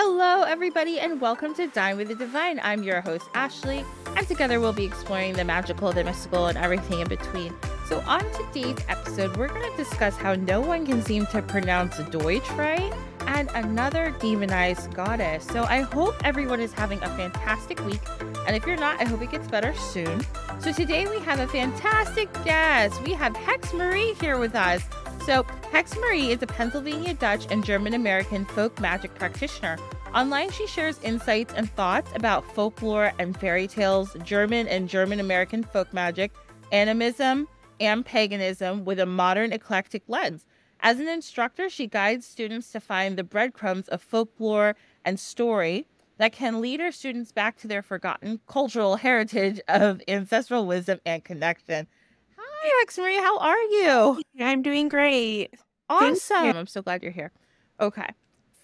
Hello, everybody, and welcome to Dine with the Divine. I'm your host, Ashley, and together we'll be exploring the magical, the mystical, and everything in between. So, on today's episode, we're going to discuss how no one can seem to pronounce Deutsch right and another demonized goddess. So, I hope everyone is having a fantastic week, and if you're not, I hope it gets better soon. So, today we have a fantastic guest. We have Hex Marie here with us. So, Hex Marie is a Pennsylvania Dutch and German American folk magic practitioner. Online, she shares insights and thoughts about folklore and fairy tales, German and German American folk magic, animism, and paganism with a modern eclectic lens. As an instructor, she guides students to find the breadcrumbs of folklore and story that can lead her students back to their forgotten cultural heritage of ancestral wisdom and connection. Hi, Hex Marie. How are you? I'm doing great. Awesome. I'm so glad you're here. Okay.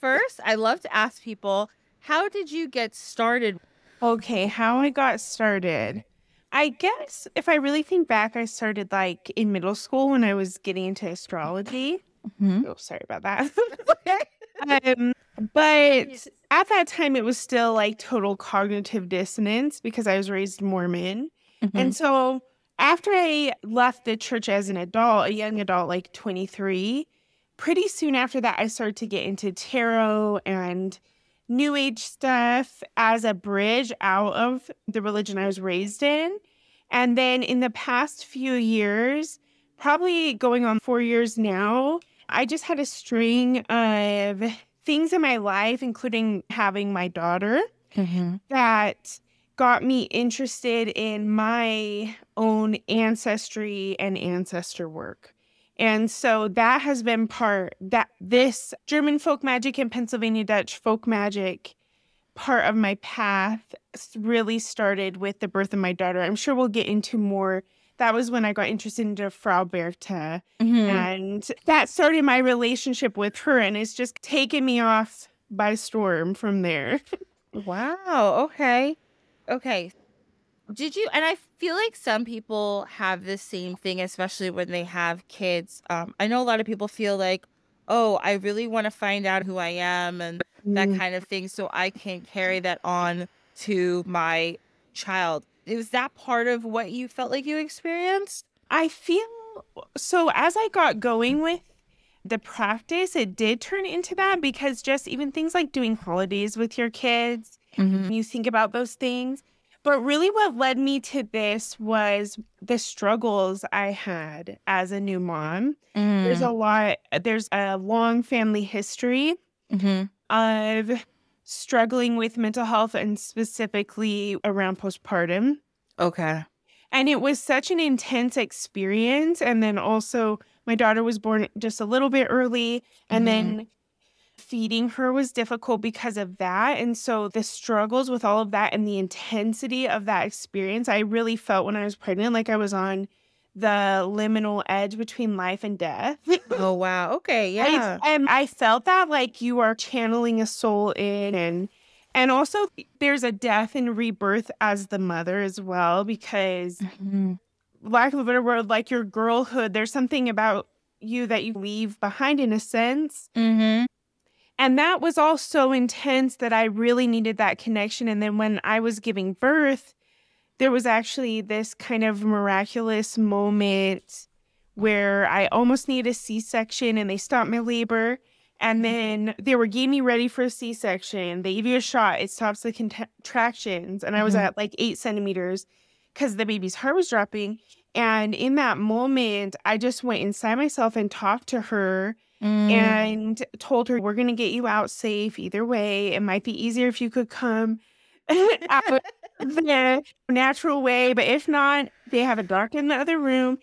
First, I love to ask people, how did you get started? Okay, how I got started. I guess if I really think back, I started like in middle school when I was getting into astrology. Mhm. Oh, sorry about that. um, but at that time, it was still like total cognitive dissonance because I was raised Mormon. Mm-hmm. And so after I left the church as an adult, a young adult, like 23, pretty soon after that, I started to get into tarot and new age stuff as a bridge out of the religion I was raised in. And then in the past few years, probably going on four years now, I just had a string of things in my life, including having my daughter, Mm-hmm. that got me interested in my own ancestry and ancestor work. And so that has been part that this German folk magic and Pennsylvania Dutch folk magic part of my path really started with the birth of my daughter. I'm sure we'll get into more. That was when I got interested into Frau Bertha. Mm-hmm. And that started my relationship with her. And it's just taken me off by storm from there. Wow. Okay. Okay. Did you? And I feel like some people have the same thing, especially when they have kids. Um, I know a lot of people feel like, oh, I really want to find out who I am and that Mm. kind of thing, so I can carry that on to my child. Is that part of what you felt like you experienced? I feel so as I got going with the practice, it did turn into that because just even things like doing holidays with your kids, Mm-hmm. you think about those things. But really, what led me to this was the struggles I had as a new mom. There's a lot, there's a long family history mm-hmm. of struggling with mental health and specifically around postpartum. Okay. And it was such an intense experience. And then also, my daughter was born just a little bit early. And Mhm. then feeding her was difficult because of that. And so, the struggles with all of that and the intensity of that experience, I really felt when I was pregnant like I was on the liminal edge between life and death. Oh wow. Okay. Yeah. I, and I felt that like you are channeling a soul in and and also there's a death and rebirth as the mother as well because Mhm. lack of a better word like your girlhood there's something about you that you leave behind in a sense Mhm. And that was all so intense that I really needed that connection and then when I was giving birth there was actually this kind of miraculous moment where I almost needed a C-section and they stopped my labor. And then they were getting me ready for a C-section. They give you a shot. It stops the contractions. And I was Mhm. at like eight centimeters because the baby's heart was dropping. And in that moment, I just went inside myself and talked to her Mm. and told her, We're going to get you out safe either way. It might be easier if you could come out the natural way, but if not, they have a doc in the other room.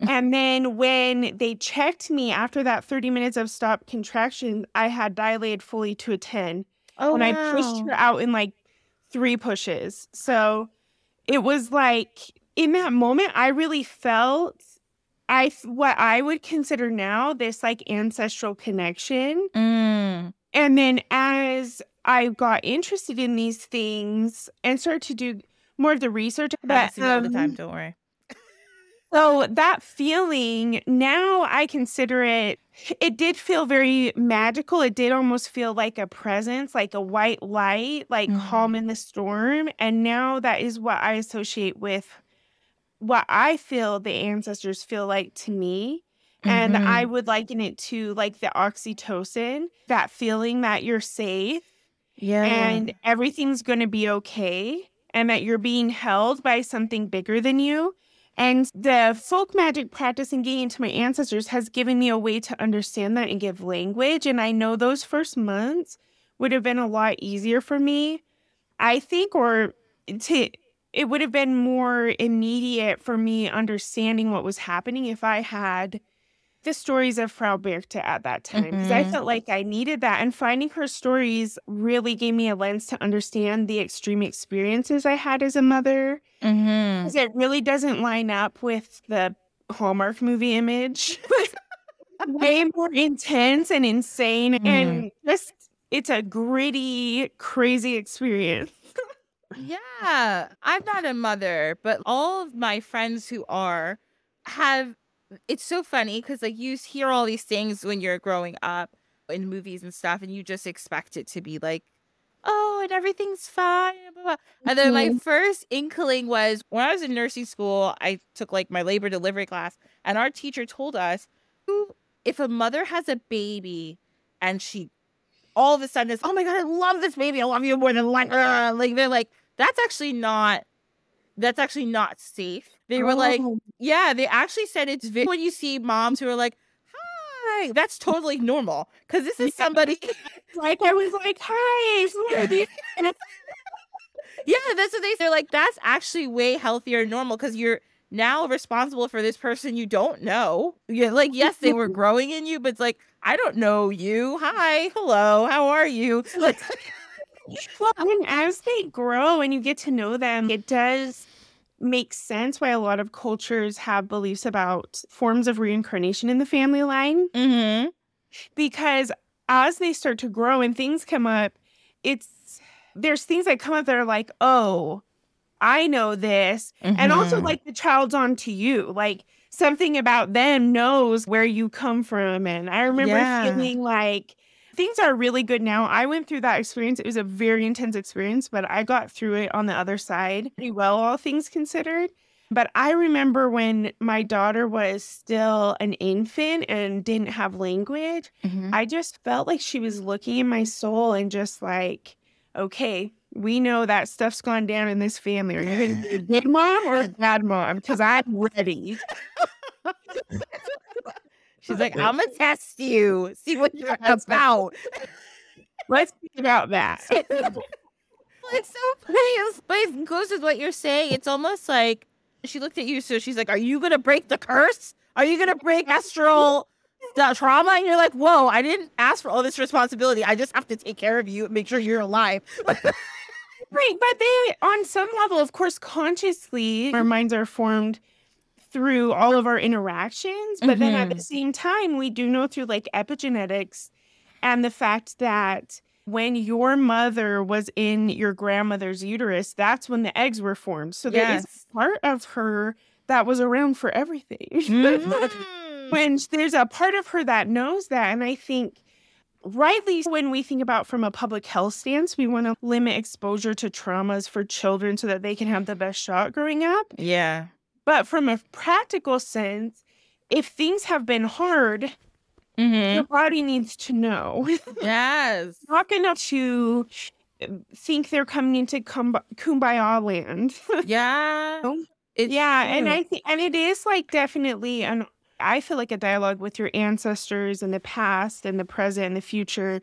And then when they checked me after that 30 minutes of stop contraction, I had dilated fully to a 10. oh and I pushed her out in like three pushes. So it was like in that moment, I really felt I what I would consider now this like ancestral connection. Mm. And then as I got interested in these things and started to do more of the research to me all the um, time. Don't worry. So that feeling, now I consider it, it did feel very magical. It did almost feel like a presence, like a white light, like Mhm. calm in the storm. And now that is what I associate with what I feel the ancestors feel like to me. And Mhm. I would liken it to like the oxytocin, that feeling that you're safe yeah. and everything's going to be okay and that you're being held by something bigger than you. And the folk magic practice and getting to my ancestors has given me a way to understand that and give language. And I know those first months would have been a lot easier for me, I think, or to it would have been more immediate for me understanding what was happening if I had the stories of Frau Berchta at that time because I Mhm. felt like I needed that. And finding her stories really gave me a lens to understand the extreme experiences I had as a mother. Because it really doesn't line up with the Hallmark movie image. Way more intense and insane. And just, it's a gritty, crazy experience. Yeah, I'm not a mother, but all of my friends who are have. It's so funny because like you hear all these things when you're growing up in movies and stuff, and you just expect it to be like, oh, and everything's fine. Blah, blah. And then my Mhm. first inkling was when I was in nursing school, I took like my labor delivery class, and our teacher told us, if a mother has a baby and she all of a sudden is, oh my god, I love this baby, I love you more than life. uh," Like they're like, that's actually not, that's actually not safe. They were like, Oh, yeah, they actually said it's vi- when you see moms who are like, hi, that's totally normal because this is somebody. like I was like, hi. Florida." yeah, that's what they. They're like, that's actually way healthier and normal because you're now responsible for this person you don't know. Yeah, like yes, they were growing in you, but it's like I don't know you. Hi, hello, how are you? Like, Well, I mean, as they grow and you get to know them, it does make sense why a lot of cultures have beliefs about forms of reincarnation in the family line. mm-hmm. Because as they start to grow and things come up, it's there's things that come up that are like, oh, I know this. And also, Mm-hmm. like, the child's on to you. Like, something about them knows where you come from. And I remember Yeah. feeling like things are really good now. I went through that experience. It was a very intense experience, but I got through it on the other side pretty well, all things considered. But I remember when my daughter was still an infant and didn't have language, Mhm. I just felt like she was looking in my soul and just like, okay, we know that stuff's gone down in this family. Are you going to be a good mom or a bad mom? Because I'm ready. She's like, I'm gonna test you, see what you're about. Let's think about that. it's so funny. It's, but it goes with what you're saying. It's almost like she looked at you, so she's like, "Are you gonna break the curse? Are you gonna break astral the trauma?" And you're like, "Whoa! I didn't ask for all this responsibility. I just have to take care of you and make sure you're alive." Right. But they, on some level, of course, consciously, our minds are formed through all of our interactions. But then at the same time, we do know through like epigenetics and the fact that when your mother was in your grandmother's uterus, that's when the eggs were formed. So there is Yes. part of her that was around for everything. Mhm. when there's a part of her that knows that. And I think rightly when we think about from a public health stance, we want to limit exposure to traumas for children so that they can have the best shot growing up. yeah. But from a practical sense, if things have been hard, Mm-hmm. your body needs to know. Yes. Not enough to think they're coming into kumb- kumbaya land. Yeah. It's yeah, and. I think and it is like definitely an I feel like a dialogue with your ancestors and the past and the present and the future,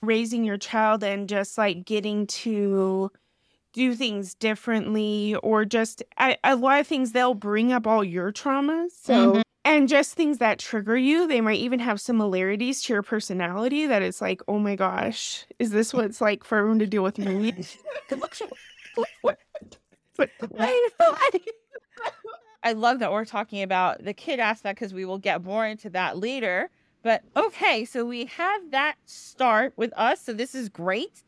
raising your child and just like getting to do things differently or just a, a lot of things they'll bring up all your traumas. So Mhm. and just things that trigger you, they might even have similarities to your personality that it's like, oh my gosh, is this what it's like for everyone to deal with me? What- what- I love that we're talking about the kid aspect because we will get more into that later. But okay, so we have that start with us. So this is great.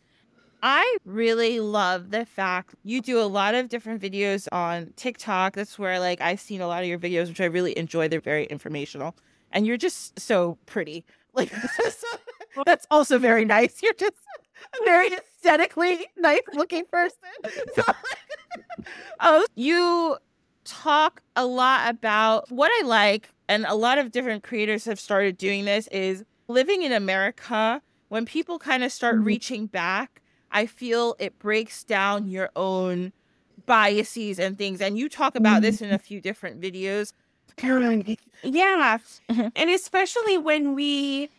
I really love the fact you do a lot of different videos on TikTok. That's where like I've seen a lot of your videos, which I really enjoy. They're very informational. And you're just so pretty. Like that's also very nice. You're just a very aesthetically nice looking person. So, oh, you talk a lot about what I like, and a lot of different creators have started doing this is living in America. When people kind of start Mhm. reaching back, I feel it breaks down your own biases and things. And you talk about this in a few different videos. Caroline, yeah. Mhm. And especially when we,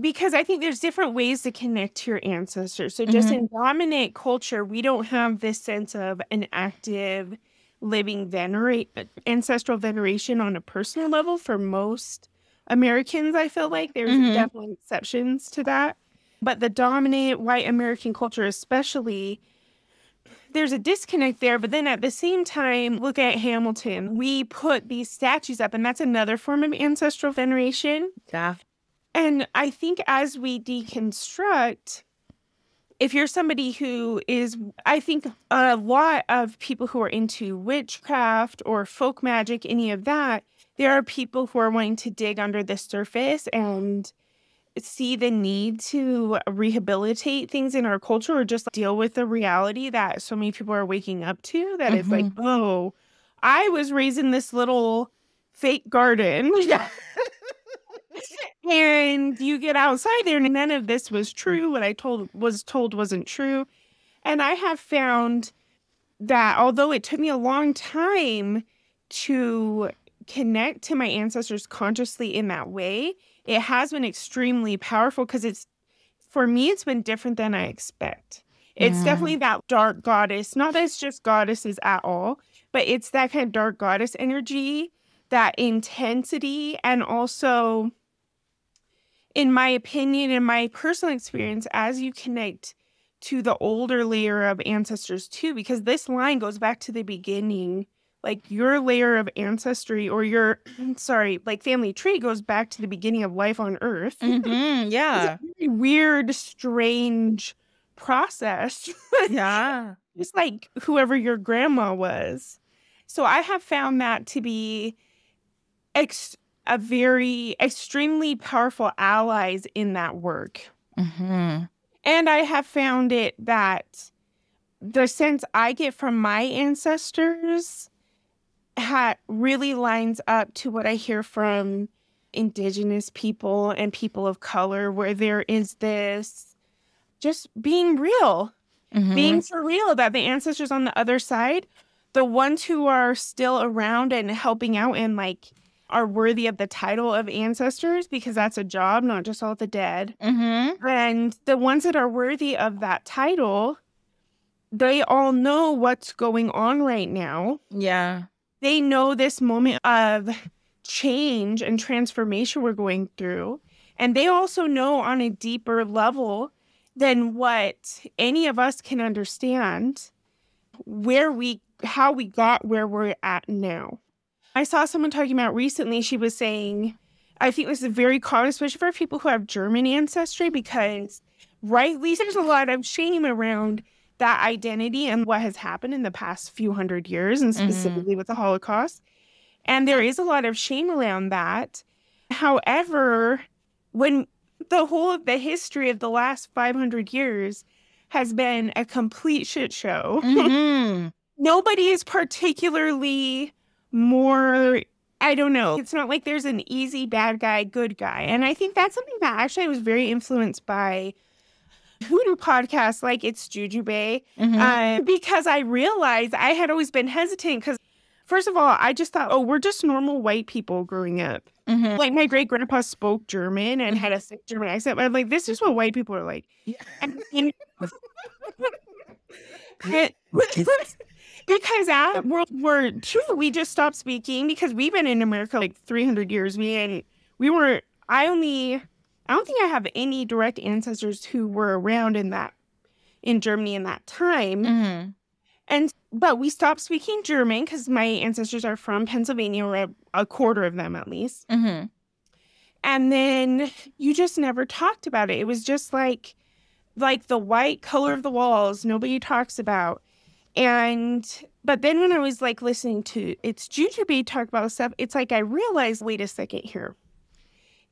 because I think there's different ways to connect to your ancestors. So just Mhm. in dominant culture, we don't have this sense of an active living venerate ancestral veneration on a personal level for most Americans, I feel like there's Mhm. definitely exceptions to that. But the dominant white American culture, especially, there's a disconnect there. But then at the same time, look at Hamilton. We put these statues up, and that's another form of ancestral veneration. Yeah. And I think as we deconstruct, if you're somebody who is, I think a lot of people who are into witchcraft or folk magic, any of that, there are people who are wanting to dig under the surface and see the need to rehabilitate things in our culture or just deal with the reality that so many people are waking up to that it's like, oh, I was raised in this little fake garden. Yeah. and you get outside there and none of this was true what i told was told wasn't true and i have found that although it took me a long time to connect to my ancestors consciously in that way it has been extremely powerful because it's for me it's been different than i expect it's Mm. definitely that dark goddess not that it's just goddesses at all but it's that kind of dark goddess energy that intensity and also in my opinion in my personal experience as you connect to the older layer of ancestors too because this line goes back to the beginning like your layer of ancestry or your sorry like family tree goes back to the beginning of life on earth Mhm, Yeah. it's a very weird strange process Yeah. just like whoever your grandma was. So I have found that to be ex- a very extremely powerful allies in that work. hmm And I have found it that the sense I get from my ancestors ha- really lines up to what I hear from indigenous people and people of color, where there is this just being real Mm-hmm. being for real that the ancestors on the other side, the ones who are still around and helping out and like are worthy of the title of ancestors because that's a job, not just all the dead. hmm And the ones that are worthy of that title, they all know what's going on right now. Yeah. They know this moment of change and transformation we're going through. And they also know on a deeper level than what any of us can understand where we how we got where we're at now. I saw someone talking about recently, she was saying, I think this is very common, especially for people who have German ancestry, because rightly there's a lot of shame around that identity and what has happened in the past few hundred years, and Mhm. specifically with the Holocaust. And there is a lot of shame around that. However, when the whole of the history of the last 500 years has been a complete shit show, hmm nobody is particularly more I don't know. It's not like there's an easy bad guy, good guy. And I think that's something that actually I was very influenced by Hoodoo podcasts like It's Juju Bae hmm uh, because I realized I had always been hesitant because, first of all, I just thought, oh, we're just normal white people growing up. hmm Like my great grandpa spoke German and had a thick German accent. But I'm like, this is what white people are like. Yeah. And, and- And- because at World War II, we just stopped speaking because we've been in America like 300 years. We and we were. I only. I don't think I have any direct ancestors who were around in that in Germany in that time. hmm And but we stopped speaking German because my ancestors are from Pennsylvania, or a, a quarter of them at least. hmm And then you just never talked about it. It was just like like the white color of the walls, nobody talks about. And but then when I was like listening to it's Juju Bae talk about stuff, it's like I realized, wait a second here.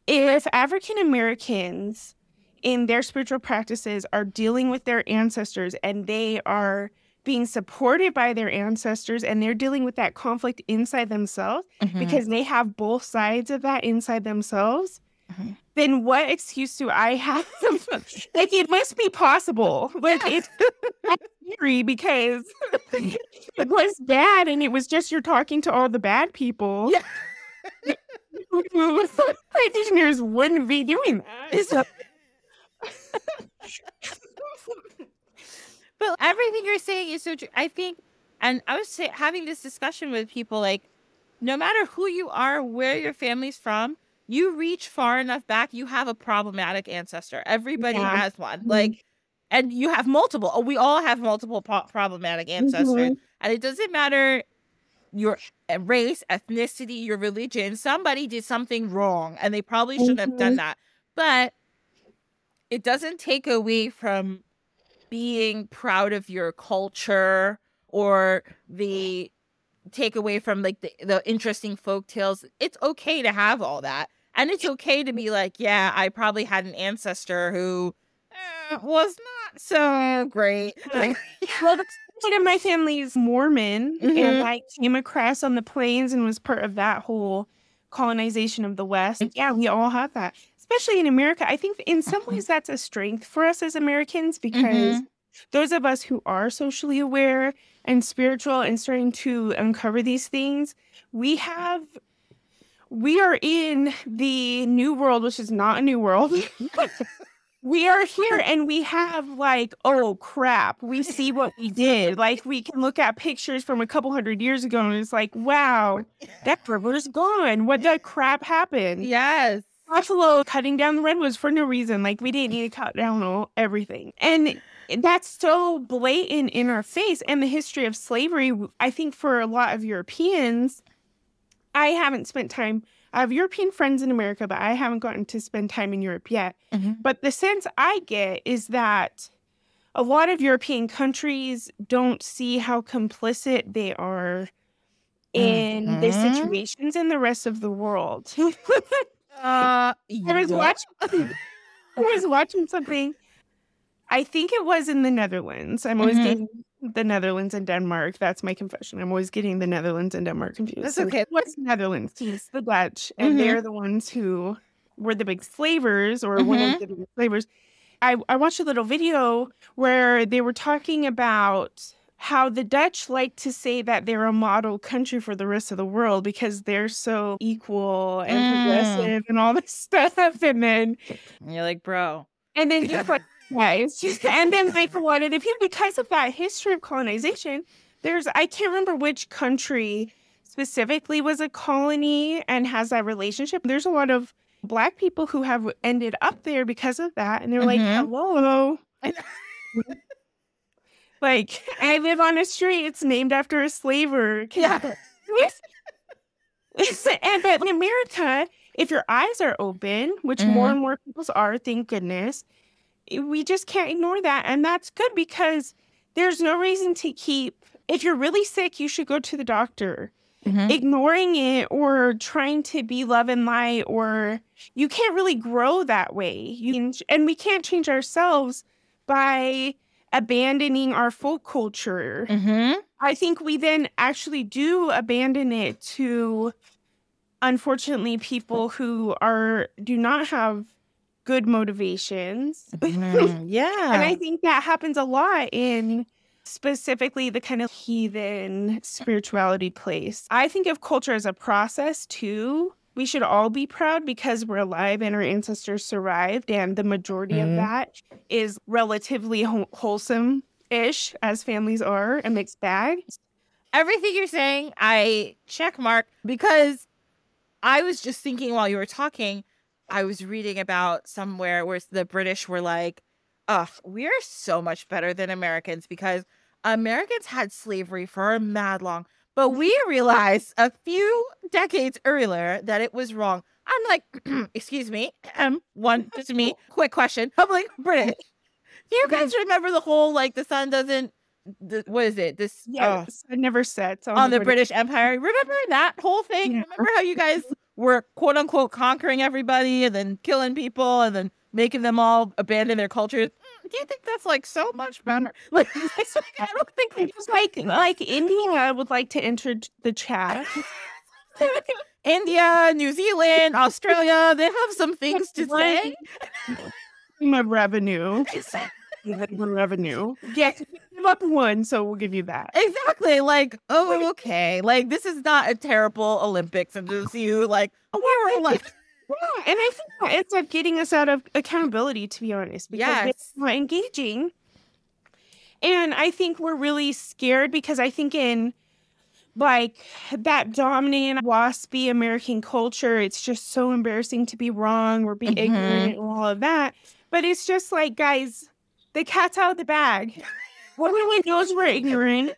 If African Americans in their spiritual practices are dealing with their ancestors and they are being supported by their ancestors and they're dealing with that conflict inside themselves Mhm. because they have both sides of that inside themselves, Mhm. then what excuse do I have? like it must be possible. Like it's theory because it was bad and it was just you're talking to all the bad people. Yeah. Practitioners wouldn't be doing that. But everything you're saying is so true. I think, and I was say, having this discussion with people like, no matter who you are, where your family's from, you reach far enough back, you have a problematic ancestor. Everybody Yeah. has one. Mhm. Like, and you have multiple. Oh, we all have multiple po- problematic ancestors. Mhm. And it doesn't matter your race, ethnicity, your religion. Somebody did something wrong and they probably shouldn't have done Mhm. that. But it doesn't take away from being proud of your culture or the take away from like the, the interesting folk tales. It's okay to have all that. And it's okay to be like, yeah, I probably had an ancestor who eh, was not so great. Well, the side of uh, my family is Mormon, Mhm. and mm-hmm. I came across on the plains and was part of that whole colonization of the West. Mm. Yeah, we all have that, especially in America. I think in some mm-hmm. ways that's a strength for us as Americans because mm-hmm. those of us who are socially aware and spiritual and starting to uncover these things, we have. We are in the new world, which is not a new world. we are here and we have like, oh crap, we see what we did. Like we can look at pictures from a couple hundred years ago and it's like, wow, that river's gone. What the crap happened? yes. Buffalo cutting down the redwoods for no reason. Like we didn't need to cut down all, everything. And that's so blatant in our face. And the history of slavery, I think for a lot of Europeans, I haven't spent time. I have European friends in America, but I haven't gotten to spend time in Europe yet. Mhm. But the sense I get is that a lot of European countries don't see how complicit they are in the Mhm. situations in the rest of the world. Uh, I was watching. I was watching something. I think it was in the Netherlands. I'm always Mhm. getting the Netherlands and Denmark. That's my confession. I'm always getting the Netherlands and Denmark confused. That's okay. It was Netherlands. It's the Dutch, and Mhm. they're the ones who were the big slavers, or one Mhm. of the big slavers. I I watched a little video where they were talking about how the Dutch like to say that they're a model country for the rest of the world because they're so equal and Mm. progressive and all this stuff. And then And you're like, bro. and then just like yeah, it's just and then like a lot of the people because of that history of colonization, there's I can't remember which country specifically was a colony and has that relationship. There's a lot of black people who have ended up there because of that. And they're like, Mhm. hello. Like I live on a street, it's named after a slaver. Yeah. and but in America, if your eyes are open, which more Mhm. and more people's are, thank goodness, we just can't ignore that. And that's good because there's no reason to keep if you're really sick, you should go to the doctor. Mhm. Ignoring it or trying to be love and light, or you can't really grow that way. You can, and we can't change ourselves by abandoning our folk culture. Mhm. I think we then actually do abandon it to unfortunately people who are do not have good motivations. Mhm. Yeah. And I think that happens a lot in specifically the kind of heathen spirituality place. I think of culture as a process too. We should all be proud because we're alive and our ancestors survived, and the majority Mhm. of that is relatively wholesome ish, as families are, a mixed bag. everything you're saying, I check mark because I was just thinking while you were talking, I was reading about somewhere where the British were like, ugh, we're so much better than Americans because Americans had slavery for a mad long. But we realized a few decades earlier that it was wrong. I'm like, excuse me, um, one, just me, quick question. I'm like, British, do you guys remember the whole like the sun doesn't the, what is it? This Yes, I never said so on the British Empire. Remember that whole thing? Yeah. Remember how you guys were quote unquote conquering everybody and then killing people and then making them all abandon their cultures? Mm, Do you think that's like so much better? Like, I don't think they It's like like India would like to enter the chat. India, New Zealand, Australia, they have some things to say. My revenue. My revenue. Yeah, give up one, so we'll give you that. Exactly. Like, oh, okay. Like, this is not a terrible Olympics and see who, like, oh, we're like, Yeah, and I think that ends up getting us out of accountability, to be honest, because Yes. it's not engaging. And I think we're really scared because I think in like that dominant waspy American culture, it's just so embarrassing to be wrong or be Mhm. ignorant and all of that. But it's just like, guys, the cat's out of the bag. Everyone knows we're ignorant.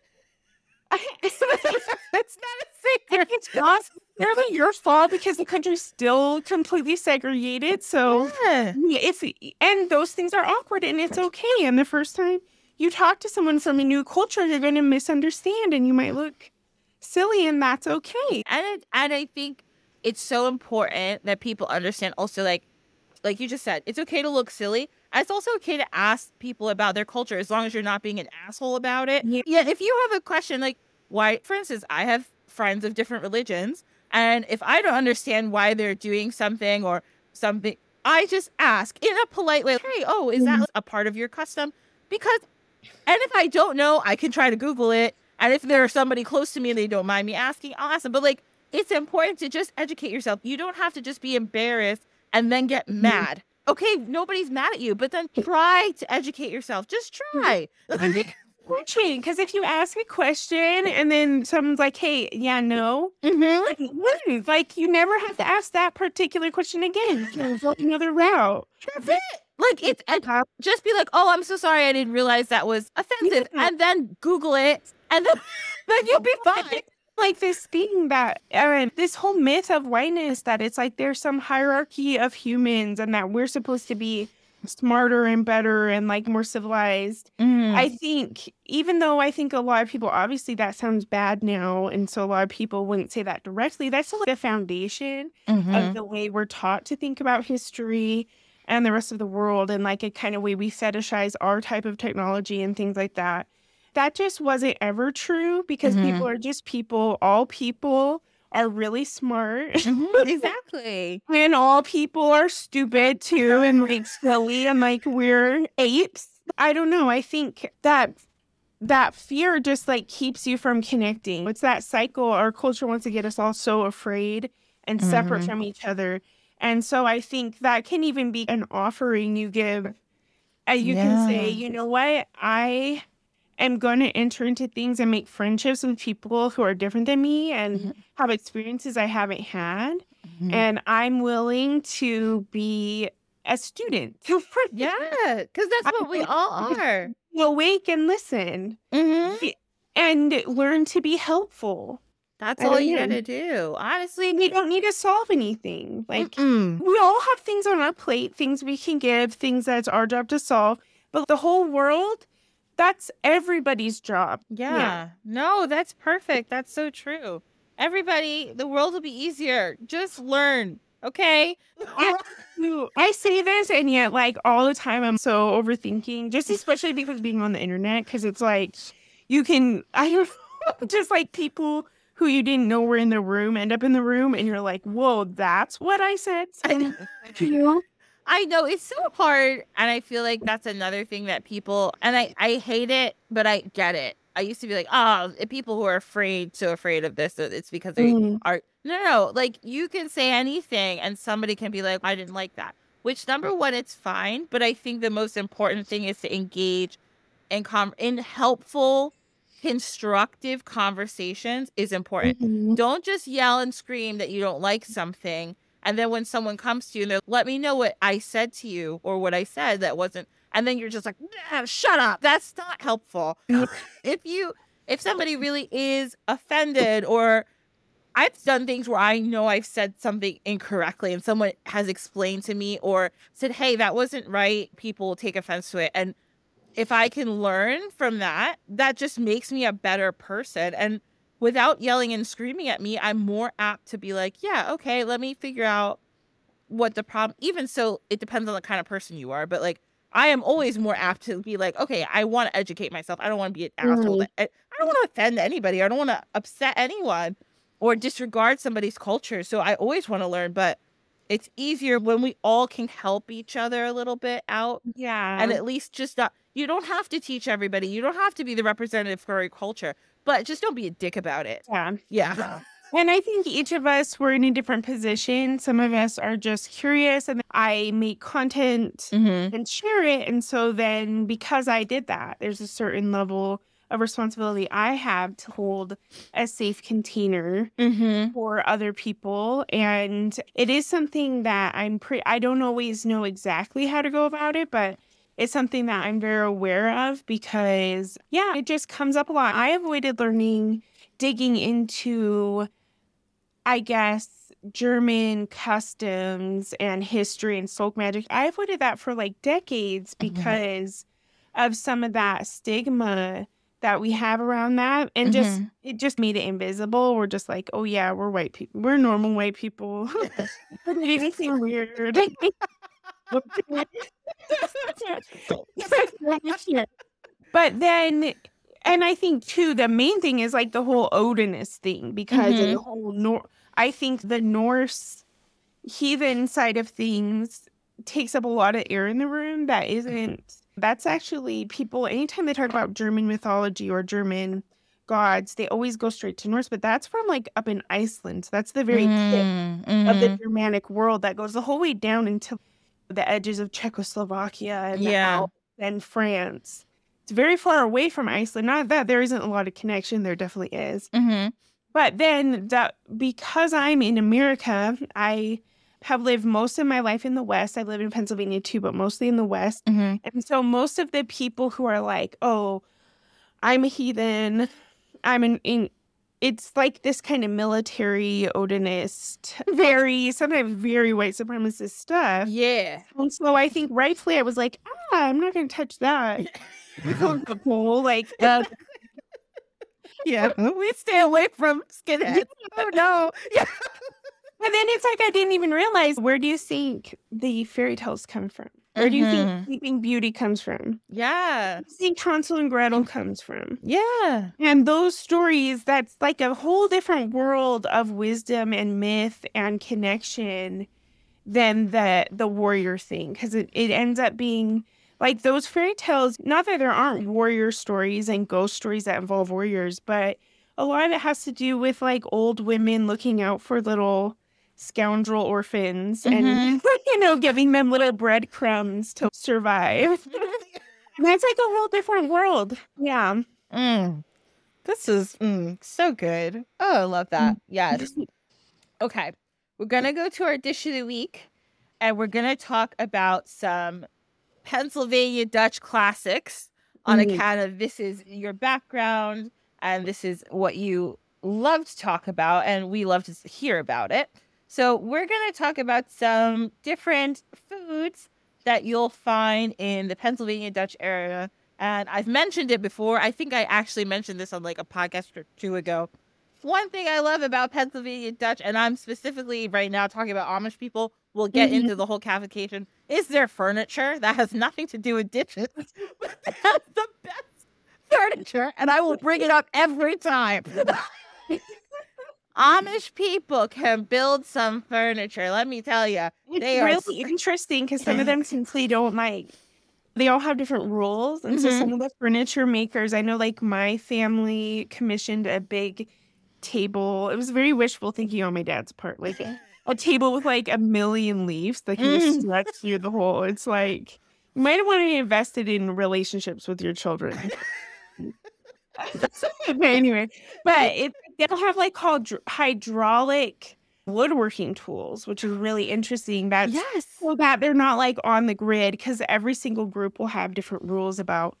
it's not a secret. It's not necessarily your fault because the country's still completely segregated. So Yeah. yeah, it's and those things are awkward and it's okay. And the first time you talk to someone from a new culture, you're going to misunderstand and you might look silly, and that's okay. And and I think it's so important that people understand also like like you just said, it's okay to look silly. It's also okay to ask people about their culture as long as you're not being an asshole about it. Yeah. yeah if you have a question like why for instance, I have friends of different religions and if I don't understand why they're doing something or something I just ask in a polite way, hey, oh, is that mm-hmm. a part of your custom? Because and if I don't know, I can try to Google it. And if there's somebody close to me and they don't mind me asking, I'll ask them. But like, it's important to just educate yourself. You don't have to just be embarrassed and then get mm-hmm. mad. Okay, nobody's mad at you, but then try to educate yourself. Just try. Because if you ask a question and then someone's like, hey, yeah, no, Mhm. like, what? like you never have to ask that particular question again. Another route. That's it. Like it's and just be like, oh, I'm so sorry, I didn't realize that was offensive, Yeah. and then Google it, and then, then you'll be fine. Like this thing that uh, this whole myth of whiteness that it's like there's some hierarchy of humans and that we're supposed to be smarter and better and like more civilized. Mm. I think even though I think a lot of people obviously that sounds bad now and so a lot of people wouldn't say that directly, that's still the foundation Mhm. of the way we're taught to think about history and the rest of the world and like a kind of way we fetishize our type of technology and things like that. That just wasn't ever true because Mhm. people are just people. All people are really smart Mhm, exactly. and all people are stupid too and like silly and like we're apes. I don't know. I think that that fear just like keeps you from connecting. It's that cycle our culture wants to get us all so afraid and separate Mhm. from each other. And so I think that can even be an offering you give. And you can say, you know what? I am going to enter into things and make friendships with people who are different than me and Mhm. have experiences I haven't had. Mhm. And I'm willing to be a student. Yeah, because that's what we all are. Awake and listen Mm-hmm. and learn to be helpful. That's all you gotta do. Honestly, We don't need to solve anything. Like, mm-mm. we all have things on our plate, things we can give, things that's our job to solve. But the whole world, that's everybody's job. yeah. No, that's perfect. That's so true. Everybody, the world will be easier. Just learn, okay? I say this, and yet, like, all the time, I'm so overthinking, just especially because being on the internet, because it's like you can, I don't know, just like people who you didn't know were in the room end up in the room, and you're like, whoa, that's what I said. You know? I know it's so hard, and I feel like that's another thing that people and I I hate it, but I get it. I used to be like, oh, people who are afraid, so afraid of this, it's because they Mm. are. No, no, like you can say anything, and somebody can be like, I didn't like that. Which number one, it's fine, but I think the most important thing is to engage in com in helpful, constructive conversations is important Mhm. don't just yell and scream that you don't like something and then when someone comes to you and they're let me know what i said to you or what i said that wasn't and then you're just like "Nah, shut up. That's not helpful. If you if somebody really is offended or i've done things where i know i've said something incorrectly and someone has explained to me or said hey that wasn't right. People will take offense to it. And if I can learn from that, that just makes me a better person. And without yelling and screaming at me, I'm more apt to be like, yeah, okay, let me figure out what the problem. Even so, it depends on the kind of person you are, but like I am always more apt to be like, okay, I want to educate myself. I don't want to be an asshole. Mhm. I I don't want to offend anybody. I don't want to upset anyone or disregard somebody's culture. So I always want to learn, but it's easier when we all can help each other a little bit out Yeah. and at least just not you don't have to teach everybody. You don't have to be the representative for your culture, but just don't be a dick about it. yeah. Yeah. And I think each of us were in a different position. Some of us are just curious and I make content Mm-hmm. and share it. And so then because I did that, there's a certain level of responsibility I have to hold a safe container Mm-hmm. for other people. And it is something that I'm pretty, I don't always know exactly how to go about it, but it's something that I'm very aware of because, yeah, it just comes up a lot. I avoided learning, digging into, I guess, German customs and history and folk magic. I avoided that for like decades Mhm. because of some of that stigma that we have around that and just it just made it invisible we're just like oh yeah we're white people we're normal white people anything weird but then and i think too the main thing is like the whole odinist thing because of the whole nor i think the norse heathen side of things takes up a lot of air in the room that isn't that's actually people anytime they talk about german mythology or german gods they always go straight to norse but that's from like up in iceland. So that's the very tip Mm-hmm. of the germanic world that goes the whole way down into the edges of czechoslovakia and Yeah. And france it's very far away from iceland not that there isn't a lot of connection there definitely is Mm-hmm. but then that because I'm in America, I have lived most of my life in the West. I live in Pennsylvania too, but mostly in the West. Mm-hmm. And so most of the people who are like, "Oh, I'm a heathen. I'm an in it's like this kind of military Odinist, very sometimes very white supremacist stuff. Yeah. And so I think rightfully I was like, ah, I'm not gonna touch that. Like uh, Yeah. We stay away from skinheads. oh no. Yeah. And then it's like I didn't even realize where do you think the fairy tales come from? Where do you think mm-hmm. Sleeping Beauty comes from? Yeah. You think Hansel and Gretel comes from? Yeah. And those stories, that's like a whole different world of wisdom and myth and connection than the the warrior thing. Because it, it ends up being like those fairy tales, not that there aren't warrior stories and ghost stories that involve warriors, but a lot of it has to do with like old women looking out for little scoundrel orphans and Mhm. you know giving them little breadcrumbs to survive. That's like a whole different world. Yeah. Mm. This is mm, so good. Oh, I love that. Yes. Okay. We're going to go to our dish of the week and we're going to talk about some Pennsylvania Dutch classics on Mhm. account of this is your background and this is what you love to talk about and we love to hear about it. So, we're going to talk about some different foods that you'll find in the Pennsylvania Dutch area. And I've mentioned it before. I think I actually mentioned this on like a podcast or two ago. One thing I love about Pennsylvania Dutch, and I'm specifically right now talking about Amish people, we'll get Mhm. into the whole cavalication, is their furniture. That has nothing to do with dishes, but they have the best furniture, and I will bring it up every time. Amish people can build some furniture. Let me tell you. It's They are really interesting because some of them simply don't like. They all have different rules, and so Mhm. some of the furniture makers, I know, like my family commissioned a big table. It was very wishful thinking on my dad's part, like a, table with like a million leaves that can just Mm. stretch through the whole. It's like you might want to invest it in relationships with your children. anyway, but it, they'll have like called hydraulic woodworking tools, which is really interesting. That Yes. so that they're not like on the grid because every single group will have different rules about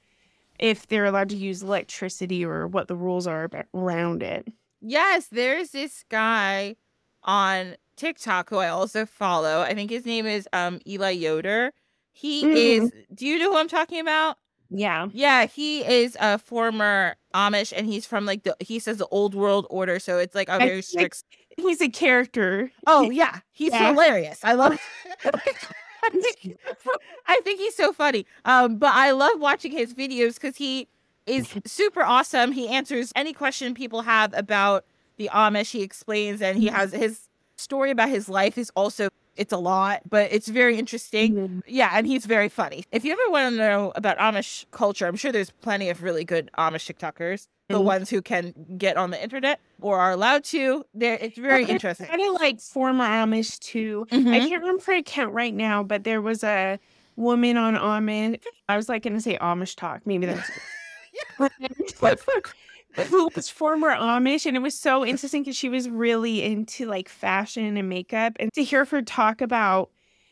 if they're allowed to use electricity or what the rules are around it. Yes, there's this guy on TikTok who I also follow. I think his name is um Eli Yoder. He Mhm. is do you know who I'm talking about? Yeah. Yeah, he is a former Amish, and he's from like the he says the old world order, so it's like a very strict. He's a character. Oh yeah, he's Yeah. hilarious. I love. I I think he's so funny. Um, but I love watching his videos because he is super awesome. He answers any question people have about the Amish. He explains, and he has his story about his life is also it's a lot, but it's very interesting. Yeah, and he's very funny. If you ever want to know about Amish culture, I'm sure there's plenty of really good Amish TikTokers. The Mhm. ones who can get on the internet or are allowed to. There, it's very interesting. Kind of like former Amish too. I Mhm. can't remember her account right now, but there was a woman on Amish. I was like going to say Amish talk. Maybe that's who was former Amish, and it was so interesting because she was really into like fashion and makeup, and to hear her talk about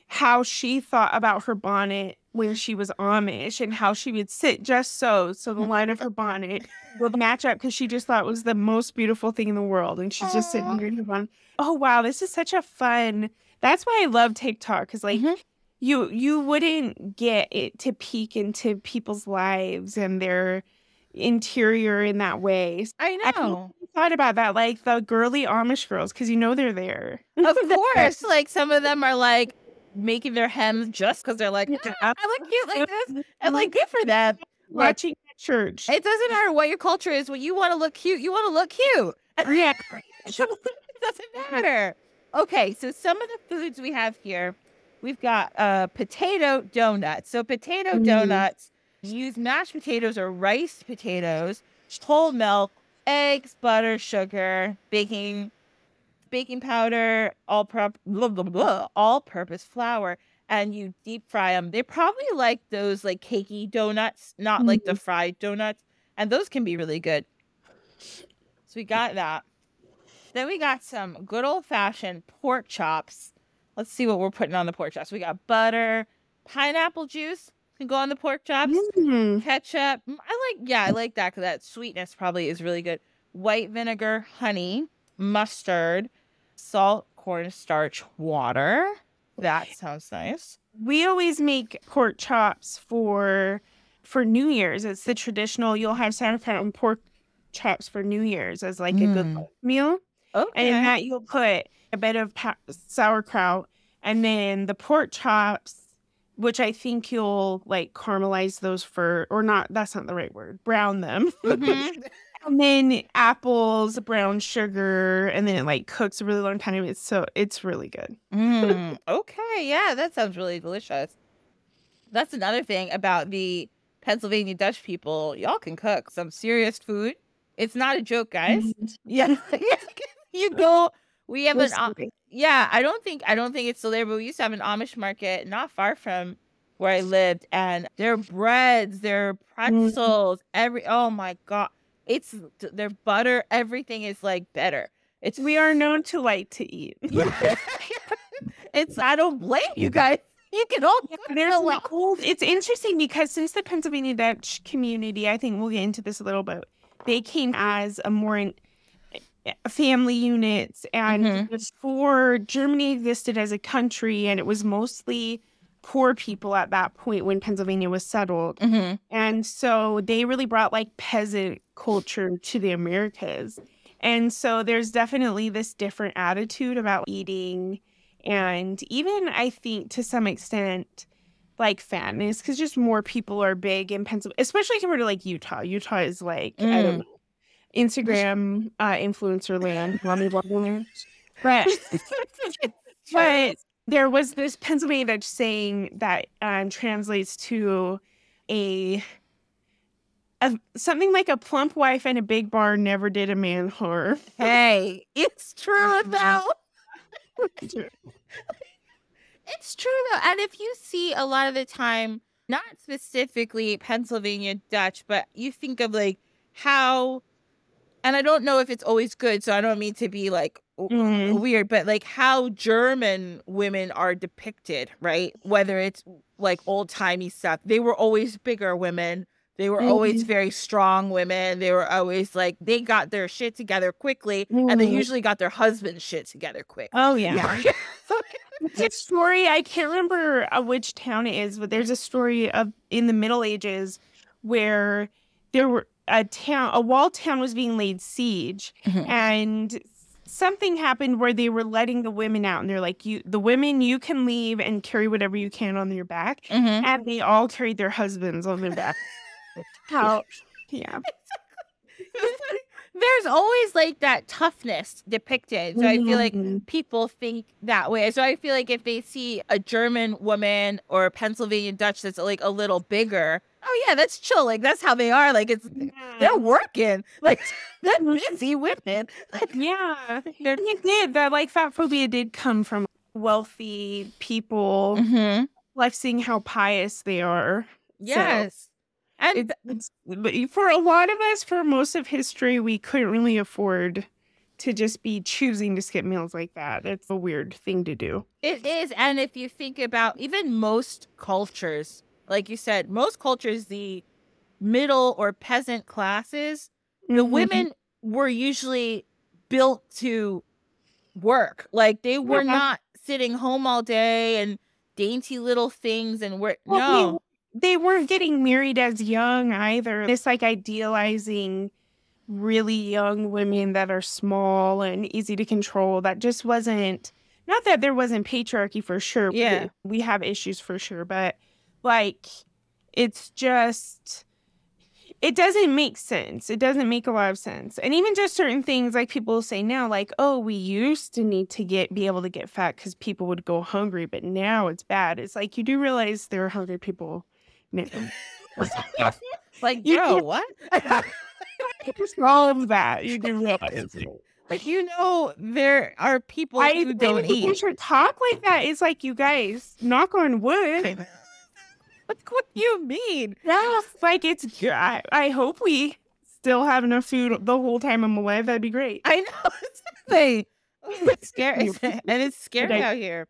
how she thought about her bonnet when she was Amish and how she would sit just so so the line of her bonnet would match up because she just thought it was the most beautiful thing in the world, and she's just sitting Aw. there in her bonnet. Oh wow, this is such a fun. That's why I love TikTok because like Mhm. you you wouldn't get it to peek into people's lives and their interior in that way. I I know. thought about that, like the girly Amish girls, because you know they're there. Of course. Like some of them are like making their hems just because they're like, "Ah, I look cute like this. And like good for them. watching at church. It doesn't matter what your culture is. When you want to look cute, you want to look cute. yeah. it doesn't matter. Okay, so some of the foods we have here, we've got uh potato donuts. So potato Mm. donuts use mashed potatoes or rice potatoes, whole milk, eggs, butter, sugar, baking, baking powder, all prop, blah, blah, blah, all purpose flour, and you deep fry them. They're probably like those like cakey donuts, not like the mm-hmm. fried donuts, and those can be really good. So we got that. Then we got some good old fashioned pork chops. Let's see what we're putting on the pork chops. We got butter, pineapple juice can go on the pork chops, Mm. ketchup. mm, I like, yeah, I like that because that sweetness probably is really good. White vinegar, honey, mustard, salt, cornstarch, water. That sounds nice. We always make pork chops for for New Year's. It's the traditional. You'll have sauerkraut and pork chops for New Year's as like a good Mm. meal. Okay. And in that you'll put a bit of pa- sauerkraut and then the pork chops, which I think you'll like caramelize those for, or not, that's not the right word, brown them. Mhm. and then apples, brown sugar, and then it like cooks a really long time. It's so, it's really good. Mm, okay, yeah, that sounds really delicious. That's another thing about the Pennsylvania Dutch people. Y'all can cook some serious food. It's not a joke, guys. Yeah, you go. We have an Am- yeah. I don't think I don't think it's still there, but we used to have an Amish market not far from where I lived, and their breads, their mm. pretzels, every oh my god, it's their butter. Everything is like better. It's We are known to like to eat. it's I don't blame you guys. You can all cook There's so well. like old. It's interesting because since the Pennsylvania Dutch community, I think we'll get into this a little bit. They came as a more in, a family units, and Mhm. before Germany existed as a country, and it was mostly poor people at that point when Pennsylvania was settled, Mhm. and so they really brought like peasant culture to the Americas. And so there's definitely this different attitude about eating and even I think to some extent like fatness because just more people are big in Pennsylvania, especially compared to like Utah. Utah is like I don't Mm. know, Instagram uh, influencer land, blah. but but there was this Pennsylvania Dutch saying that um, translates to a, a something like a plump wife and a big barn never did a man harm. Hey, it's true though. It's true though. And if you see a lot of the time, not specifically Pennsylvania Dutch, but you think of like how, and I don't know if it's always good, so I don't mean to be like Mhm. weird, but like how German women are depicted, right? Whether it's like old timey stuff, they were always bigger women. They were always very strong women. They were always like they got their shit together quickly, and they Mhm. usually got their husband's shit together quick. Oh yeah. Yeah. It's a story. I can't remember uh, which town it is, but there's a story of in the Middle Ages where there were a town, a walled town was being laid siege, Mhm. and something happened where they were letting the women out, and they're like, "You, the women, you can leave and carry whatever you can on your back," Mhm. and they all carried their husbands on their back. How? Yeah. There's always like that toughness depicted. So I feel like Mhm. people think that way. So I feel like if they see a German woman or a Pennsylvania Dutch that's like a little bigger, oh yeah, that's chill. Like that's how they are. Like it's they're working. Like they're busy women. Like, Yeah, it did. That like fat phobia did come from wealthy people, Mhm. like seeing how pious they are. Yes. And It's, it's for a lot of us, for most of history, we couldn't really afford to just be choosing to skip meals like that. It's a weird thing to do. It is. And if you think about even most cultures, like you said, most cultures, the middle or peasant classes, the Mhm. women were usually built to work. Like they were Yeah. not sitting home all day and dainty little things and work. Well, no. they, they weren't getting married as young either. It's like idealizing really young women that are small and easy to control. That just wasn't, not that there wasn't patriarchy for sure. we- Yeah. We have issues for sure, but like it's just, it doesn't make sense. It doesn't make a lot of sense. And even just certain things like people say now, like, oh, we used to need to get be able to get fat because people would go hungry, but now it's bad. It's like you do realize there are hungry people now. Like, You bro, can't- what? Just all of that. You do realize. like, you know, there are people I who don't people eat. should talk like that. It's like you guys, knock on wood. What, what do you mean? Yeah, like it's. I, I hope we still have enough food the whole time I'm alive. That'd be great. I know. It's scary. and it's scary I- out here.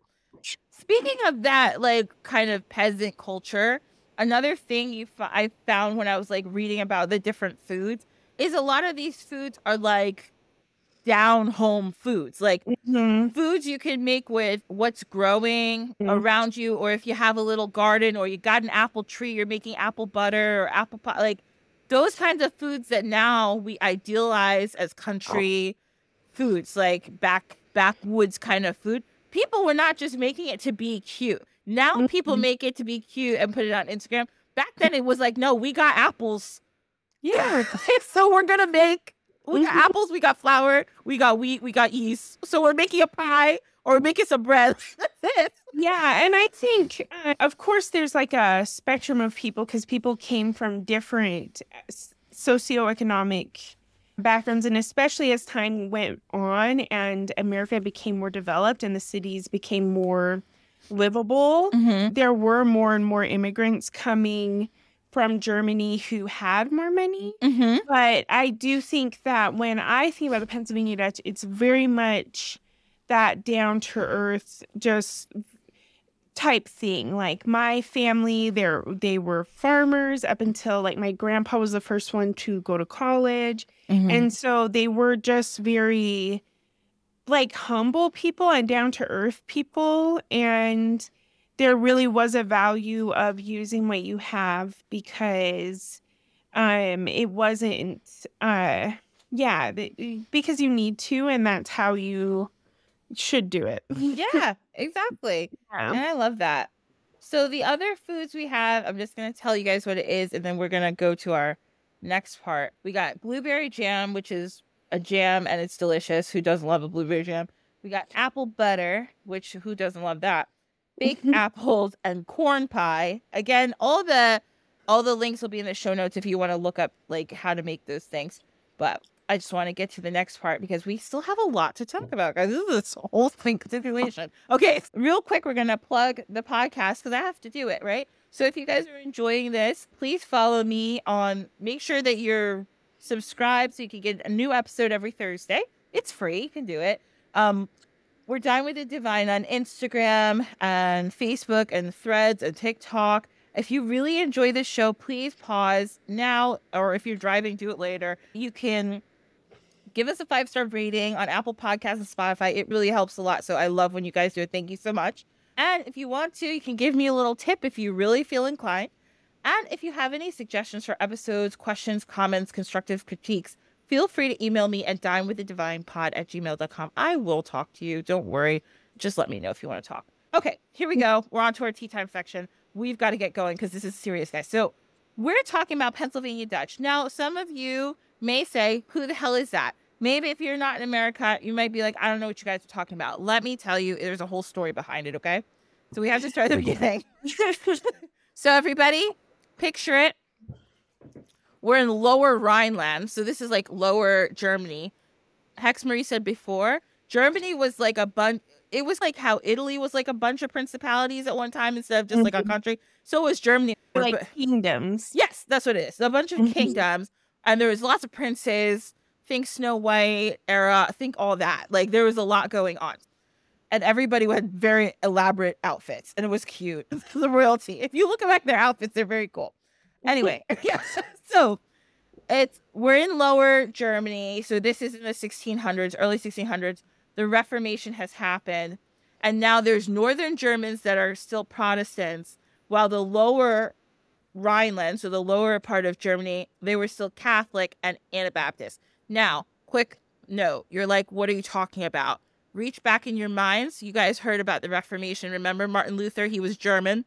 Speaking of that, like kind of peasant culture, another thing you f- I found when I was like reading about the different foods is a lot of these foods are like down home foods, like Mhm. foods you can make with what's growing Mhm. around you, or if you have a little garden or you got an apple tree, you're making apple butter or apple pie, like those kinds of foods that now we idealize as country foods, like back backwoods kind of food. People were not just making it to be cute. Now people Mhm. make it to be cute and put it on Instagram. Back then it was like, no, we got apples. Yeah. so we're gonna make we got Mhm. apples, we got flour, we got wheat, we got yeast. So we're making a pie or we're making some bread. That's it. Yeah, and I think, uh, of course, there's like a spectrum of people because people came from different uh, s- socioeconomic backgrounds, and especially as time went on and America became more developed and the cities became more livable, Mm-hmm. there were more and more immigrants coming from Germany who had more money. Mm-hmm. But I do think that when I think about the Pennsylvania Dutch, it's very much that down to earth, just type thing. Like my family, they're they were farmers up until like my grandpa was the first one to go to college. Mm-hmm. And so they were just very like humble people and down to earth people. And there really was a value of using what you have because um it wasn't uh yeah th- because you need to and that's how you should do it yeah, exactly. And I love that. So the other foods we have, I'm just gonna tell you guys what it is, and then we're gonna go to our next part. We got blueberry jam, which is a jam and it's delicious. Who doesn't love a blueberry jam? We got apple butter, which who doesn't love that? Baked apples and corn pie. Again, all the all the links will be in the show notes if you want to look up like how to make those things. But I just want to get to the next part because we still have a lot to talk about, guys. This is this whole thing situation. Okay, real quick, we're gonna plug the podcast because I have to do it, right? So if you guys are enjoying this, please follow me on. Make sure that you're subscribed so you can get a new episode every Thursday. It's free. You can do it. Um, we're Dine with the Divine on Instagram and Facebook and Threads and TikTok. If you really enjoy this show, please pause now, or if you're driving, do it later. You can give us a five star rating on Apple Podcasts and Spotify. It really helps a lot. So I love when you guys do it. Thank you so much. And if you want to, you can give me a little tip if you really feel inclined. And if you have any suggestions for episodes, questions, comments, constructive critiques, feel free to email me at dinewiththedivinepod at gmail.com. I will talk to you. Don't worry. Just let me know if you want to talk. Okay, here we go. We're on to our tea time section. We've got to get going because this is serious, guys. So we're talking about Pennsylvania Dutch. Now, some of you may say, who the hell is that? Maybe if you're not in America, you might be like, I don't know what you guys are talking about. Let me tell you, there's a whole story behind it, okay? So we have to start at the beginning. so, everybody, picture it. We're in lower Rhineland. So, this is like lower Germany. Hex Marie said before, Germany was like a bunch, it was like how Italy was like a bunch of principalities at one time instead of just mm-hmm. like a mm-hmm. country. So was Germany. Like but, kingdoms. Yes, that's what it is. A bunch of mm-hmm. kingdoms. And there was lots of princes. Think Snow White era. Think all that. Like there was a lot going on. And everybody had very elaborate outfits. And it was cute. the royalty. If you look back their outfits, they're very cool. Anyway, yes. So it's we're in lower Germany. So this is in the 1600s, early 1600s the Reformation has happened. And now there's northern Germans that are still Protestants, while the lower Rhineland, so the lower part of Germany, they were still Catholic and Anabaptist. Now, quick note you're like, what are you talking about? Reach back in your minds. You guys heard about the Reformation. Remember Martin Luther? He was German.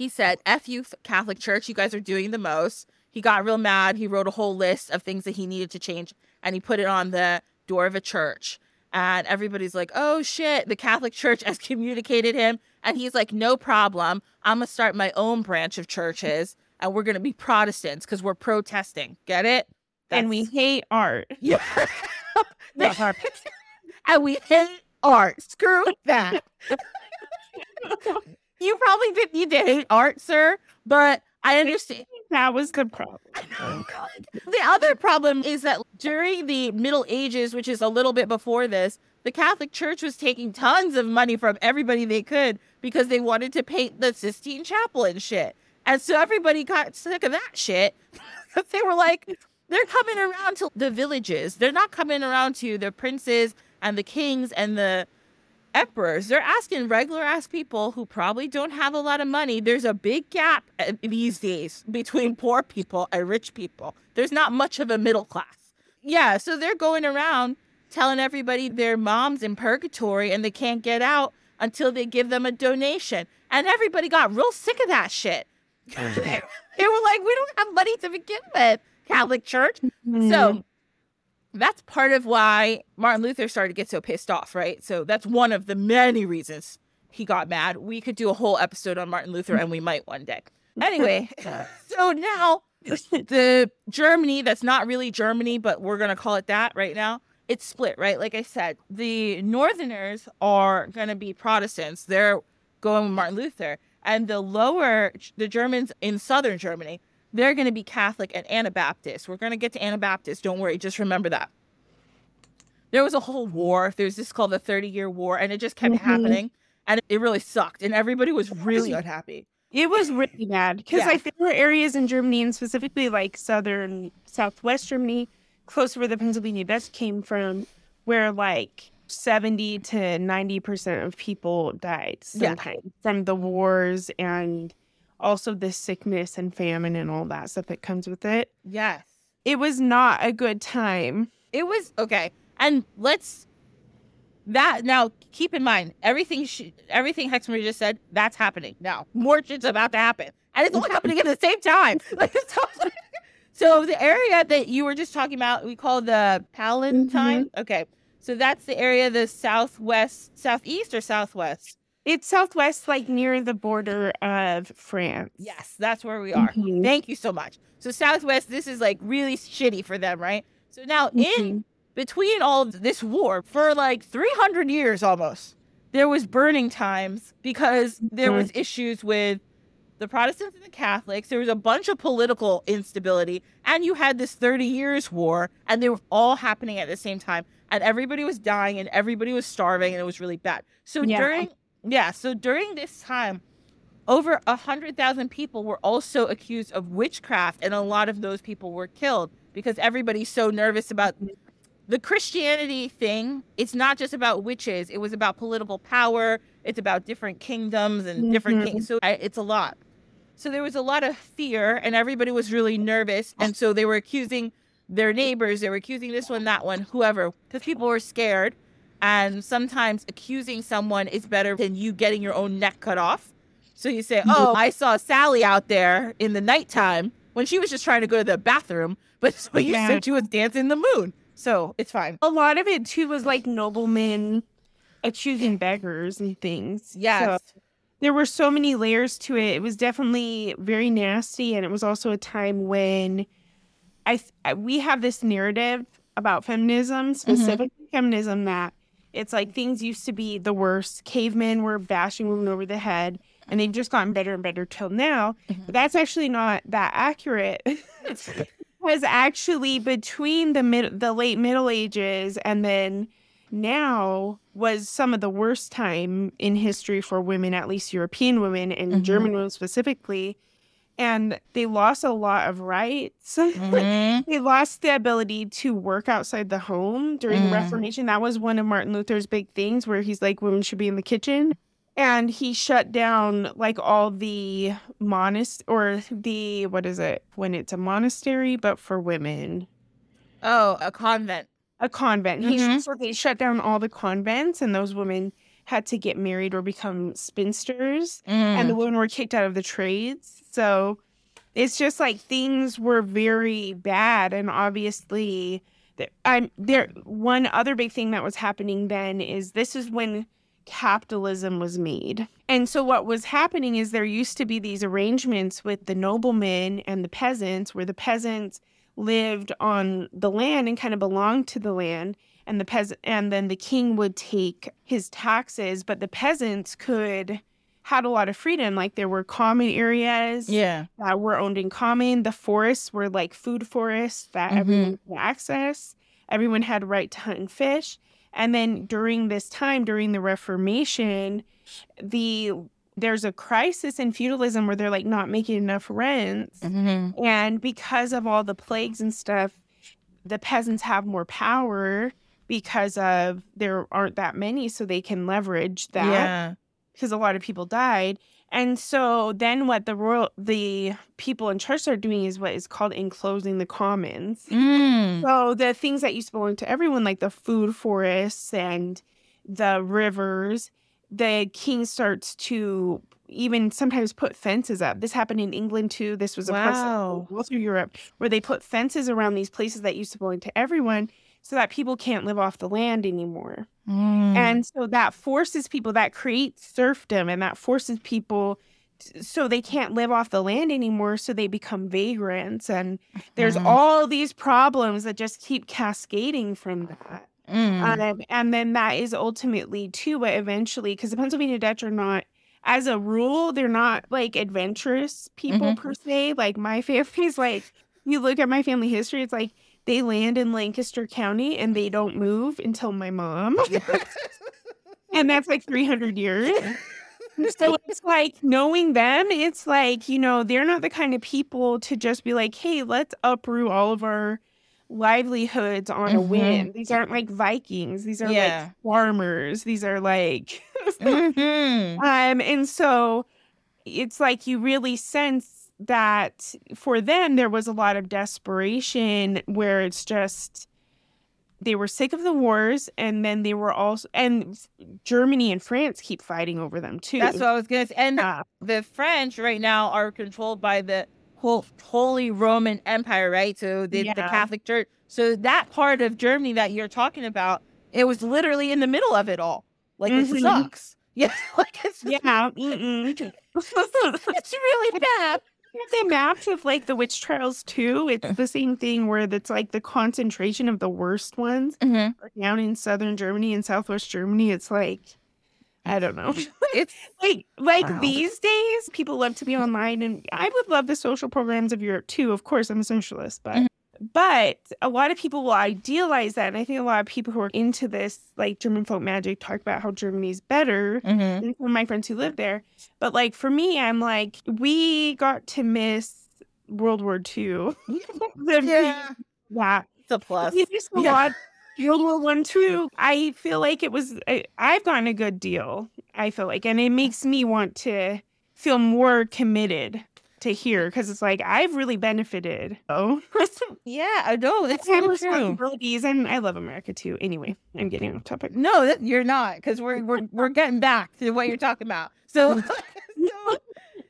He said, F you, Catholic Church, you guys are doing the most. He got real mad. He wrote a whole list of things that he needed to change and he put it on the door of a church and everybody's like, oh shit, the Catholic Church has communicated him. And he's like, no problem. I'm going to start my own branch of churches and we're going to be Protestants because we're protesting. Get it? That's... And we hate art. Yeah. and we hate art. Screw that. You probably did you did hate art, sir, but I understand. That was the problem. Oh, the other problem is that during the Middle Ages, which is a little bit before this, the Catholic Church was taking tons of money from everybody they could because they wanted to paint the Sistine Chapel and shit. And so everybody got sick of that shit. they were like, they're coming around to the villages. They're not coming around to the princes and the kings and the emperors. They're asking regular ass people who probably don't have a lot of money. There's a big gap uh, these days between poor people and rich people. There's not much of a middle class. Yeah, so they're going around telling everybody their mom's in purgatory and they can't get out until they give them a donation. And everybody got real sick of that shit. they were like, we don't have money to begin with, Catholic Church. Mm-hmm. So that's part of why Martin Luther started to get so pissed off, right? So that's one of the many reasons he got mad. We could do a whole episode on Martin Luther and we might one day. Anyway, so now the Germany that's not really Germany, but we're going to call it that right now. It's split, right? Like I said, the Northerners are going to be Protestants. They're going with Martin Luther. And the lower, the Germans in southern Germany, they're going to be Catholic and Anabaptist. We're going to get to Anabaptist. Don't worry. Just remember that. There was a whole war. There's this called the 30 year war, and it just kept mm-hmm. happening. And it really sucked. And everybody was really unhappy. It was really bad because yeah. there were areas in Germany, and specifically like southern, southwest Germany, close to where the Pennsylvania Dutch came from, where like 70 to 90% of people died sometime yeah. from the wars and also the sickness and famine and all that stuff that comes with it. Yes. It was not a good time. It was okay. And let's that now keep in mind everything she, everything Hexmarie just said that's happening now. More shit's about to happen, and it's all happening at the same time. Like so, so, the area that you were just talking about, we call the Palatine. Mm-hmm. Okay, so that's the area, the southwest, southeast, or southwest. It's southwest, like near the border of France. Yes, that's where we are. Mm-hmm. Thank you so much. So southwest, this is like really shitty for them, right? So now mm-hmm. in between all this war for like 300 years almost, there was burning times because there was mm-hmm. issues with the Protestants and the Catholics. There was a bunch of political instability, and you had this 30 years war, and they were all happening at the same time, and everybody was dying, and everybody was starving, and it was really bad. So yeah. during yeah, so during this time, over a hundred thousand people were also accused of witchcraft, and a lot of those people were killed because everybody's so nervous about the Christianity thing. It's not just about witches; it was about political power. It's about different kingdoms and mm-hmm. different kings. So I, it's a lot. So there was a lot of fear, and everybody was really nervous. And so they were accusing their neighbors, they were accusing this one, that one, whoever, because people were scared. And sometimes accusing someone is better than you getting your own neck cut off. So you say, mm-hmm. Oh, I saw Sally out there in the nighttime when she was just trying to go to the bathroom, but so you Yeah. said she was dancing the moon. So it's fine. A lot of it too was like noblemen accusing beggars and things. Yes. So there were so many layers to it. It was definitely very nasty, and it was also a time when I th- I- we have this narrative about feminism, mm-hmm. specifically feminism, that it's like things used to be the worst. Cavemen were bashing women over the head, and they've just gotten better and better till now. But that's actually not that accurate. was actually between the mid the late middle ages and then now was some of the worst time in history for women at least european women and Mhm. german women specifically and they lost a lot of rights. Mhm. they lost the ability to work outside the home during Mm. the reformation. That was one of martin luther's big things where he's like women should be in the kitchen. And he shut down like all the monast or the what is it? When it's a monastery but for women. Oh, a convent. a convent. He, Mhm. so they shut down all the convents and those women had to get married or become spinsters. And the women were kicked out of the trades so it's just like things were very bad and obviously I'm there one other big thing that was happening then is this is when capitalism was made. And so what was happening is there used to be these arrangements with the noblemen and the peasants where the peasants lived on the land and kind of belonged to the land and the peasant and then the king would take his taxes but the peasants could had a lot of freedom like there were common areas yeah. that were owned in common. The forests were like food forests that Mhm. everyone could access. Everyone had right to hunt and fish. And then during this time, during the Reformation, the there's a crisis in feudalism where they're like not making enough rents. Mhm. And because of all the plagues and stuff, the peasants have more power because of there aren't that many, so they can leverage that Yeah. Because a lot of people died. And so then what the royal the people in church are doing is what is called enclosing the commons. Mm. So the things that used to belong to everyone, like the food forests and the rivers, the king starts to even sometimes put fences up. This happened in England too. This was a process Wow. all through Europe where they put fences around these places that used to belong to everyone so that people can't live off the land anymore. Mm. And so that forces people, that creates serfdom, and that forces people t- so they can't live off the land anymore. So they become vagrants. And there's Mhm. all these problems that just keep cascading from that. Mm. Um, and then that is ultimately, too, what eventually, because the Pennsylvania Dutch are not, as a rule, they're not like adventurous people Mhm. per se. Like my family's like, you look at my family history, it's like they land in Lancaster County and they don't move until my mom. and that's like 300 years. So it's like knowing them, it's like, you know, they're not the kind of people to just be like, hey, let's uproot all of our livelihoods on a Mhm. whim. These aren't like Vikings. These are Yeah. like farmers. These are like Mhm. um and so it's like you really sense that for them there was a lot of desperation where it's just they were sick of the wars and then they were also and Germany and France keep fighting over them too. That's what I was gonna say. And Yeah. the French right now are controlled by the whole Holy Roman Empire, right? So the, the Catholic Church. So that part of Germany that you're talking about, it was literally in the middle of it all. Like Mhm. it sucks. Yeah, like it's yeah. it's really bad. The maps of like the witch trials too. It's the same thing where it's like the concentration of the worst ones Mhm. down in southern Germany and southwest Germany. It's like I don't know. It's like like Wow. these days, people love to be online, and I would love the social programs of Europe too. Of course, I'm a socialist, but Mhm. But a lot of people will idealize that, and I think a lot of people who are into this, like German folk magic, talk about how Germany's better. Mhm. And my friends who live there, but like for me, I'm like, we got to miss World War II. The- yeah, yeah, it's a plus. we missed a Yeah. lot. World War One, too. I feel like it was. I, I've gotten a good deal. I feel like, and it makes me want to feel more committed to hear because it's like I've really benefited. Oh, yeah, I know that's so true. responsibilities, and I love America too. Anyway, I'm getting off topic. No, that, you're not, because we're we're we're getting back to what you're talking about. So, so,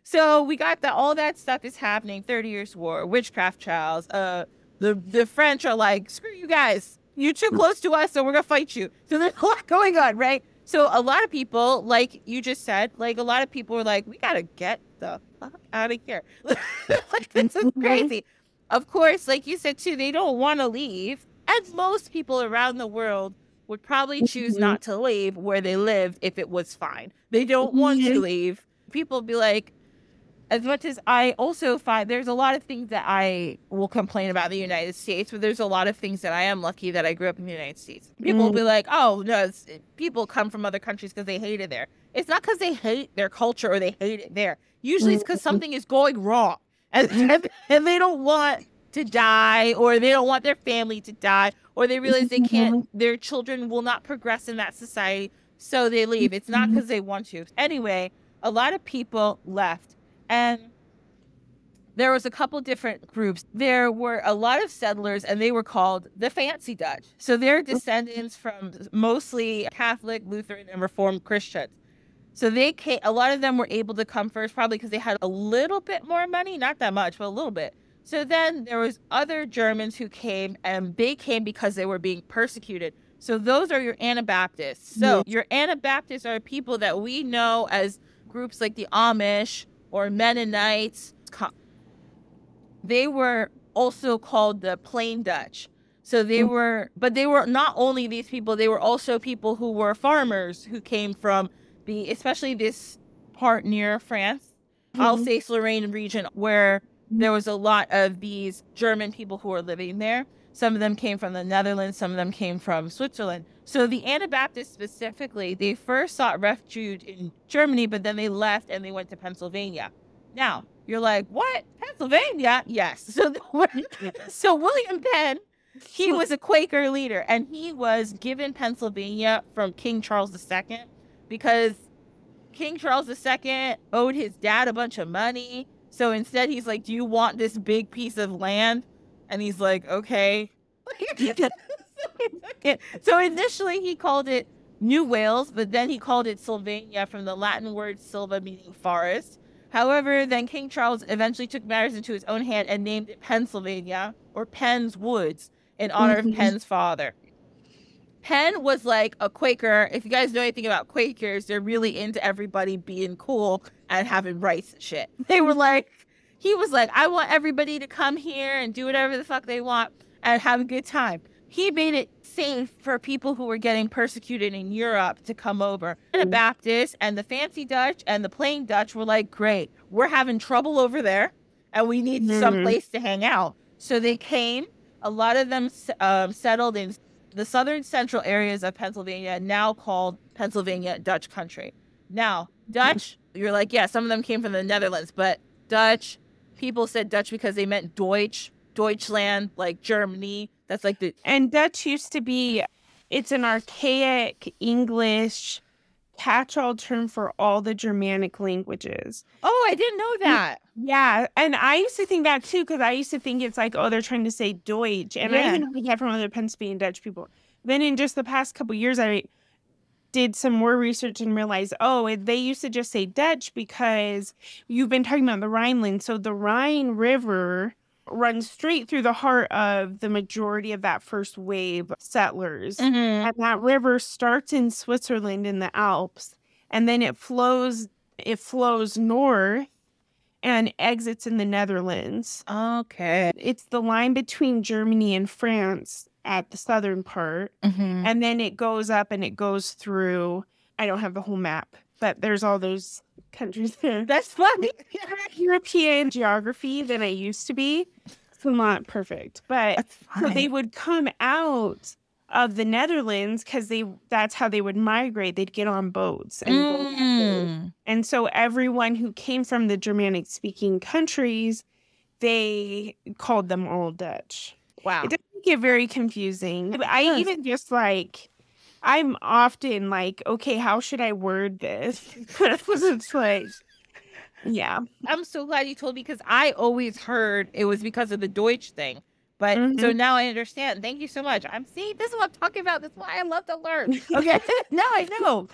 so we got that. All that stuff is happening. Thirty Years' War, witchcraft trials. Uh, the the French are like, screw you guys. You're too close to us, so we're gonna fight you. So there's a lot going on, right? So a lot of people, like you just said, like a lot of people were like, we gotta get the fuck out of here. like this is crazy. Of course, like you said too, they don't want to leave. And most people around the world would probably choose Mhm. not to leave where they lived if it was fine. They don't want to leave. People be like, as much as I also find there's a lot of things that I will complain about in the United States, but there's a lot of things that I am lucky that I grew up in the United States. People mm. will Mm. be like, oh, no, it's, people come from other countries because they hate it there. It's not because they hate their culture or they hate it there. Usually it's because something is going wrong and, mm-hmm. and, and they don't want to die or they don't want their family to die or they realize they mm-hmm. can't, their children will not progress in that society. So they leave. It's not mm-hmm. because they want to. Anyway, a lot of people left and there was a couple different groups. There were a lot of settlers, and they were called the Fancy Dutch. So they're mm-hmm. descendants from mostly Catholic, Lutheran, and Reformed Christians. So they came. A lot of them were able to come first, probably because they had a little bit more money, not that much, but a little bit. So then there was other Germans who came, and they came because they were being persecuted. So those are your Anabaptists. So your Anabaptists are people that we know as groups like the Amish or Mennonites. They were also called the Plain Dutch. So they Mm. were, but they were not only these people, they were also people who were farmers who came from the, especially this part near France, Alsace Lorraine region, where there was a lot of these German people who were living there. Some of them came from the Netherlands, some of them came from Switzerland. So the Anabaptists specifically, they first sought refuge in Germany, but then they left and they went to Pennsylvania. Now, you're like, what? Pennsylvania? Yes. So, so William Penn, he was a Quaker leader and he was given Pennsylvania from King Charles II because King Charles II owed his dad a bunch of money. So instead, he's like, Do you want this big piece of land? And he's like, Okay. so initially, he called it New Wales, but then he called it Sylvania from the Latin word silva, meaning forest. However, then King Charles eventually took matters into his own hand and named it Pennsylvania or Penn's Woods in honor of mm-hmm. Penn's father. Penn was like a Quaker. If you guys know anything about Quakers, they're really into everybody being cool and having rights and shit. They were like, he was like, I want everybody to come here and do whatever the fuck they want and have a good time. He made it safe for people who were getting persecuted in Europe to come over. The Baptists and the fancy Dutch and the plain Dutch were like, great, we're having trouble over there and we need some Mhm. place to hang out. So they came. A lot of them um, settled in the southern central areas of Pennsylvania, now called Pennsylvania Dutch country. Now, Dutch, you're like, yeah, some of them came from the Netherlands, but Dutch, people said Dutch because they meant Deutsch, Deutschland, like Germany. That's like the And Dutch used to be, it's an archaic English catch all term for all the Germanic languages. Oh, I didn't know that. Yeah. And I used to think that too, because I used to think it's like, oh, they're trying to say Deutsch. And Yeah. I even heard that from other Pennsylvania Dutch people. Then in just the past couple years, I did some more research and realized, oh, they used to just say Dutch because you've been talking about the Rhineland. So the Rhine River runs straight through the heart of the majority of that first wave of settlers. Mm-hmm. And that river starts in Switzerland in the Alps, and then it flows it flows north and exits in the Netherlands. Okay. It's the line between Germany and France at the southern part, Mm-hmm. and then it goes up and it goes through. I don't have the whole map, but there's all those countries there. That's funny. European geography than I used to be. It's not perfect, but so they would come out of the Netherlands because they that's how they would migrate. They'd get on boats and. Mm. and so everyone who came from the Germanic speaking countries, they called them all Dutch. Wow. It get very confusing. I even just like I'm often like, okay, how should I word this? But it's like Yeah. I'm so glad you told me because I always heard it was because of the Deutsch thing. But so Mhm. now I understand. Thank you so much. I'm see, this is what I'm talking about. This is why I love to learn. Okay. now I know.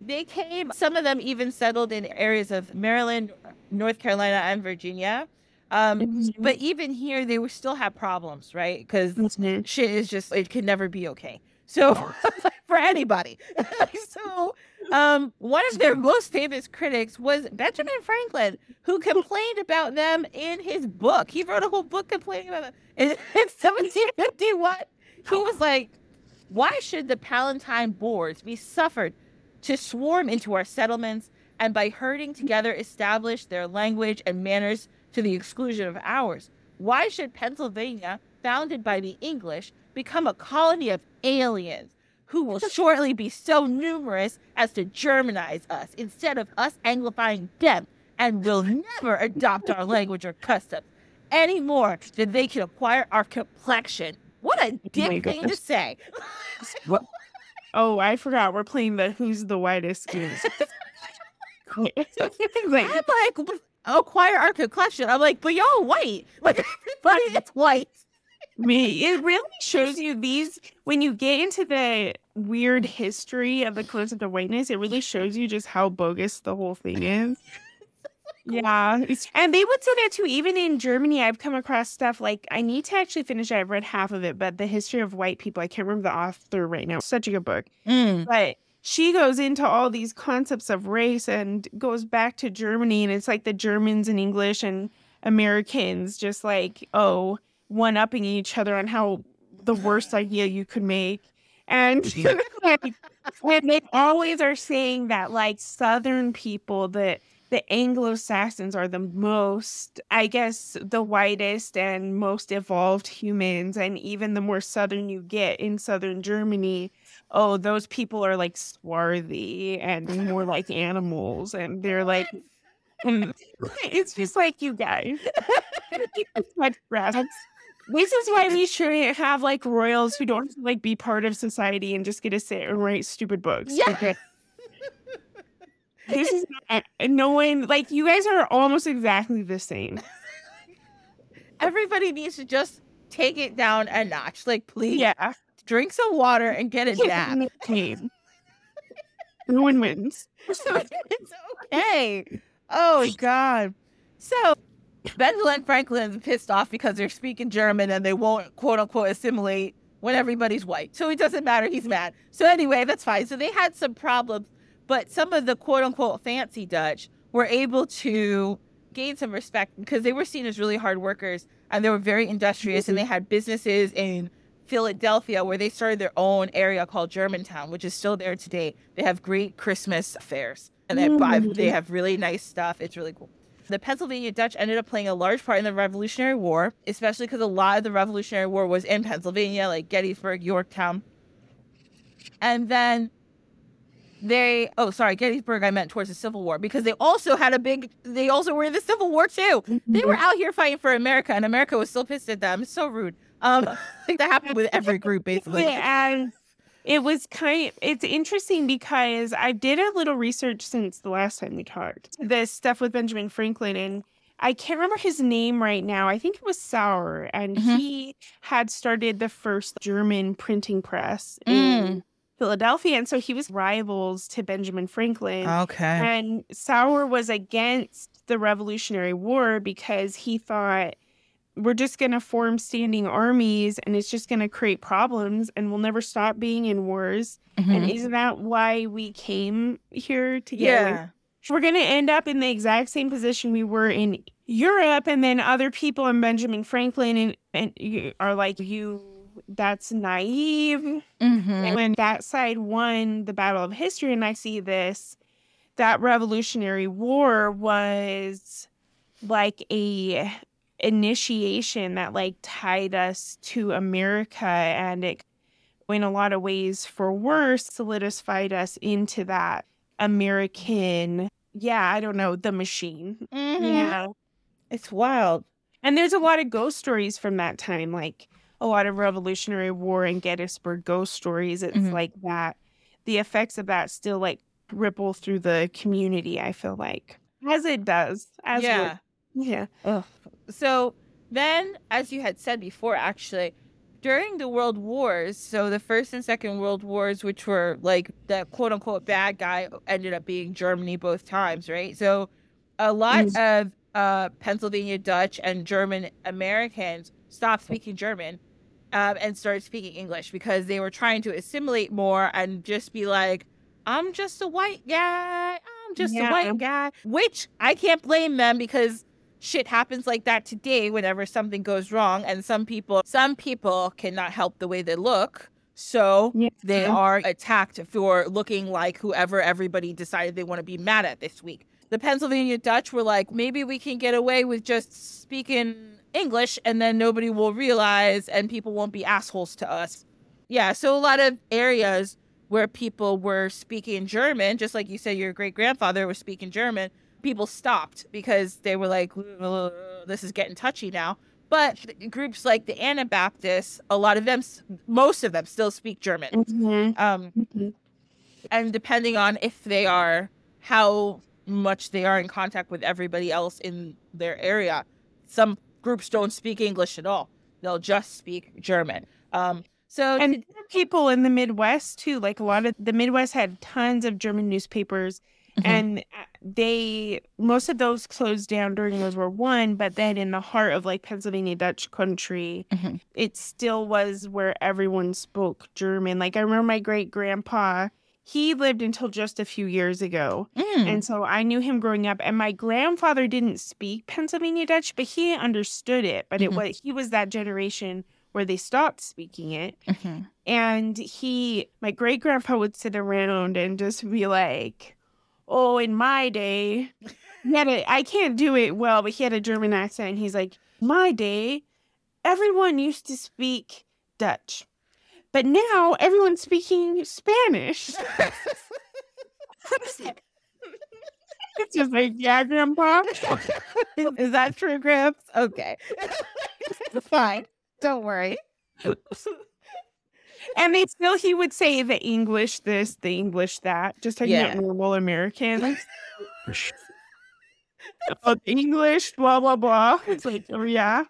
They came, some of them even settled in areas of Maryland, North Carolina, and Virginia. Um, Mm-hmm. but even here, they would still have problems, right? Because Mhm. shit is just it could never be okay. So for anybody. so um one of their most famous critics was Benjamin Franklin, who complained about them in his book. He wrote a whole book complaining about them in, in 1751. He was like, Why should the Palatine Boors be suffered to swarm into our settlements and by herding together establish their language and manners to the exclusion of ours? Why should Pennsylvania, founded by the English, become a colony of aliens who will shortly be so numerous as to Germanize us instead of us Anglifying them and will never adopt our language or customs any more than they can acquire our complexion? What a dick thing to goodness. say. Oh, I forgot. We're playing the Who's the Whitest game. like, I'm like, acquire our complexion. I'm like, but y'all white. Like, everybody is white. me, it really shows you these when you get into the weird history of the concept of whiteness, it really shows you just how bogus the whole thing is. Yeah. And they would say that too. Even in Germany, I've come across stuff like I need to actually finish it. I've read half of it, but the history of white people, I can't remember the author right now. Such a good book. Mm. But she goes into all these concepts of race and goes back to Germany, and it's like the Germans and English and Americans just like, oh, one upping each other on how the worst idea you could make. And, and they always are saying that like Southern people, that the Anglo Saxons are the most, I guess, the whitest and most evolved humans. And even the more Southern you get in Southern Germany, oh, those people are like swarthy and more like animals. And they're like, and mm, it's just like you guys. This is why we shouldn't have like royals who don't like be part of society and just get to sit and write stupid books. Yeah. Okay. This is not, and no one like you guys are almost exactly the same. Everybody needs to just take it down a notch. Like, please Yeah. Drink some water and get a nap. No one wins. it's okay. Oh God. So Benjamin Franklin's pissed off because they're speaking German and they won't quote unquote assimilate when everybody's white. So it doesn't matter. He's mad. So anyway, that's fine. So they had some problems, but some of the quote unquote fancy Dutch were able to gain some respect because they were seen as really hard workers and they were very industrious and they had businesses in Philadelphia where they started their own area called Germantown, which is still there today. They have great Christmas fairs and they, buy, Mm. they have really nice stuff. It's really cool. The Pennsylvania Dutch ended up playing a large part in the Revolutionary War, especially because a lot of the Revolutionary War was in Pennsylvania, like Gettysburg, Yorktown. And then they, oh, sorry, Gettysburg, I meant towards the Civil War because they also had a big, they also were in the Civil War too. They were out here fighting for America, and America was still pissed at them. It's so rude. Um, I think that happened with every group, basically. and it was kind it's interesting because I did a little research since the last time we talked. This stuff with Benjamin Franklin and I can't remember his name right now. I think it was Sauer, and Mhm. he had started the first German printing press in Philadelphia, and so he was rivals to Benjamin Franklin. Okay. And Sauer was against the Revolutionary War because he thought we're just going to form standing armies and it's just going to create problems and we'll never stop being in wars. And isn't that why we came here together? yeah. we're going to end up in the exact same position we were in Europe, and then other people and Benjamin Franklin and, and you are like, you, that's naive. Mm-hmm. And when that side won the Battle of History, and I see this, that Revolutionary War was like a initiation that like tied us to America and it in a lot of ways for worse solidified us into that American yeah, I don't know, the machine. Mm-hmm. Yeah. It's wild. And there's a lot of ghost stories from that time, like a lot of Revolutionary War and Gettysburg ghost stories. It's Mhm. like that. The effects of that still like ripple through the community, I feel like. as it does. As yeah. Yeah. So then, as you had said before, actually, during the World Wars, so the First and Second World Wars, which were like the quote unquote bad guy ended up being Germany both times, right? So a lot of uh, Pennsylvania Dutch and German Americans stopped speaking German um, and started speaking English because they were trying to assimilate more and just be like, I'm just a white guy. I'm just a white guy. Which I can't blame them because shit happens like that today whenever something goes wrong and some people some people cannot help the way they look. So Yeah. they are attacked for looking like whoever everybody decided they want to be mad at this week. The Pennsylvania Dutch were like, maybe we can get away with just speaking English and then nobody will realize and people won't be assholes to us. Yeah, so a lot of areas where people were speaking German, just like you said, your great grandfather was speaking German, people stopped because they were like, this is getting touchy now. But groups like the Anabaptists, a lot of them, most of them still speak German. Mhm. Um, Mhm. and depending on if they are how much they are in contact with everybody else in their area some groups don't speak english at all they'll just speak german um so And people in the Midwest too. Like a lot of the Midwest had tons of German newspapers, Mhm. and uh, they most of those closed down during World War One. But then in the heart of like Pennsylvania Dutch country, Mhm. it still was where everyone spoke German. Like I remember my great grandpa. He lived until just a few years ago. Mm. And so I knew him growing up. And my grandfather didn't speak Pennsylvania Dutch, but he understood it. But it Mhm. was he was that generation where they stopped speaking it. Mhm. And he, my great grandpa would sit around and just be like, Oh, in my day, he had a, I can't do it well, but he had a German accent. And he's like, My day, everyone used to speak Dutch. But now everyone's speaking Spanish. it's just like, yeah, grandpa. is that true gramps okay fine don't worry And they still, he would say the English this, the English that, just like Yeah. normal Americans. oh, English, blah, blah, blah. It's like, oh, yeah.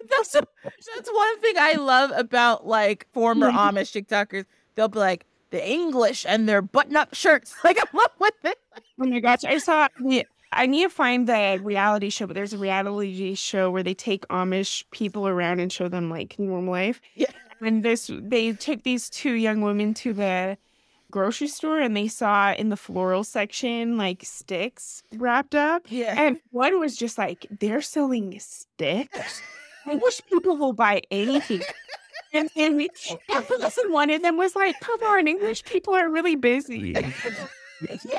that's that's one thing I love about like former mm-hmm. Amish TikTokers. They'll be like the English and their button-up shirts. Like I love what they Oh my gosh. I saw, the, I need to find the reality show, but there's a reality show where they take Amish people around and show them like normal life. Yeah. And this, they took these two young women to the grocery store and they saw in the floral section like sticks wrapped up. Yeah. And one was just like, they're selling sticks. I wish people will buy anything. And then we, listen, one of them was like, come on, English people are really busy.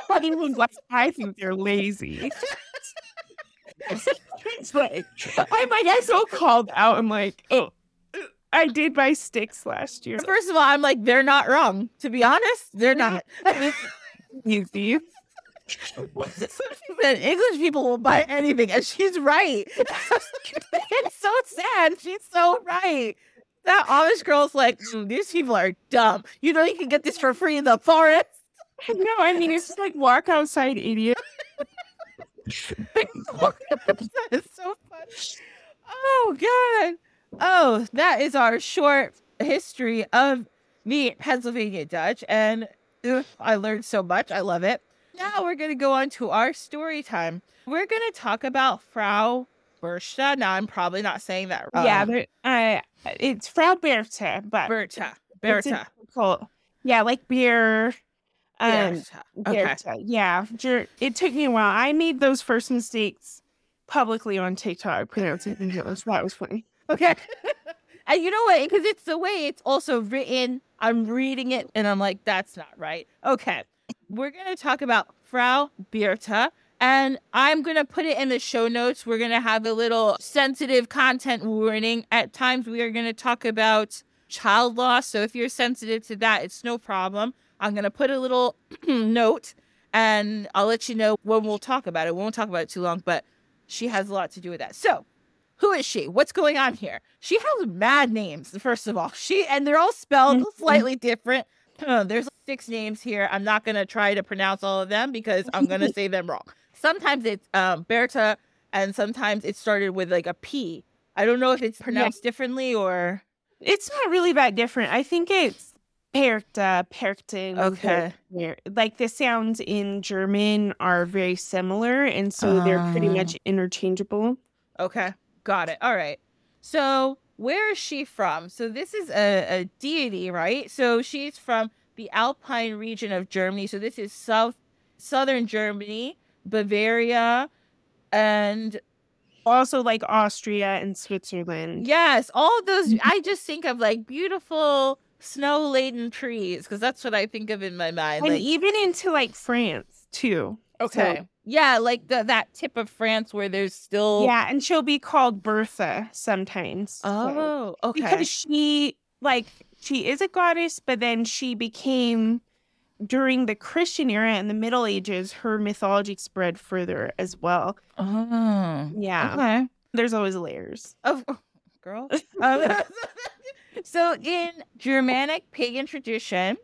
But he was like, I think they're lazy. it's like, I might get so called out. I'm like, oh, I did buy sticks last year. First of all, I'm like, they're not wrong. To be honest, they're not. You see? Then English people will buy anything, and she's right. it's so sad. She's so right. That Amish girl's like, "Mm, these people are dumb. You know, you can get this for free in the forest. No, I mean, it's just like walk outside, idiot. that is so funny. Oh God. Oh, that is our short history of the Pennsylvania Dutch, and ugh, I learned so much. I love it. Now we're gonna go on to our story time. We're gonna talk about Frau Bertha. Now I'm probably not saying that. yeah, um, there- uh, it's Frau Bertha, but Bertha. Bertha. difficult. Yeah, like beer. Um, Bertha. Okay. Bertha. Yeah, it took me a while. I made those first mistakes publicly on TikTok pronouncing English. That was funny. Okay. and you know what? Because it's the way it's also written. I'm reading it and I'm like, that's not right. Okay. We're going to talk about Frau Bertha. And I'm going to put it in the show notes. We're going to have a little sensitive content warning. At times, we are going to talk about child loss. So if you're sensitive to that, it's no problem. I'm going to put a little note and I'll let you know when we'll talk about it. We won't talk about it too long, but she has a lot to do with that. So, who is she? What's going on here? She has mad names, first of all. She and they're all spelled Mhm. slightly different. Uh, There's six names here. I'm not gonna try to pronounce all of them because I'm gonna say them wrong. sometimes it's um, Berta, and sometimes it started with like a P. I don't know if it's pronounced yeah. differently or. It's not really that different. I think it's Perchta, Perchten. Okay. Like the sounds in German are very similar, and so they're pretty much ah. interchangeable. Okay, got it. All right. So where is she from? So this is a, a deity, right? So she's from the Alpine region of Germany. So this is south southern Germany, Bavaria, and also like Austria and Switzerland. Yes, all those. Mm-hmm. I just think of like beautiful snow laden trees because that's what I think of in my mind. And like, even into like France too. Okay. So, yeah, like the, that tip of France where there's still. Yeah, and she'll be called Bertha sometimes. Oh, so. okay. Because she, like, she is a goddess, but then she became, during the Christian era and the Middle Ages, her mythology spread further as well. Oh. Yeah. Okay. There's always layers. Of girl. um, so in Germanic pagan tradition,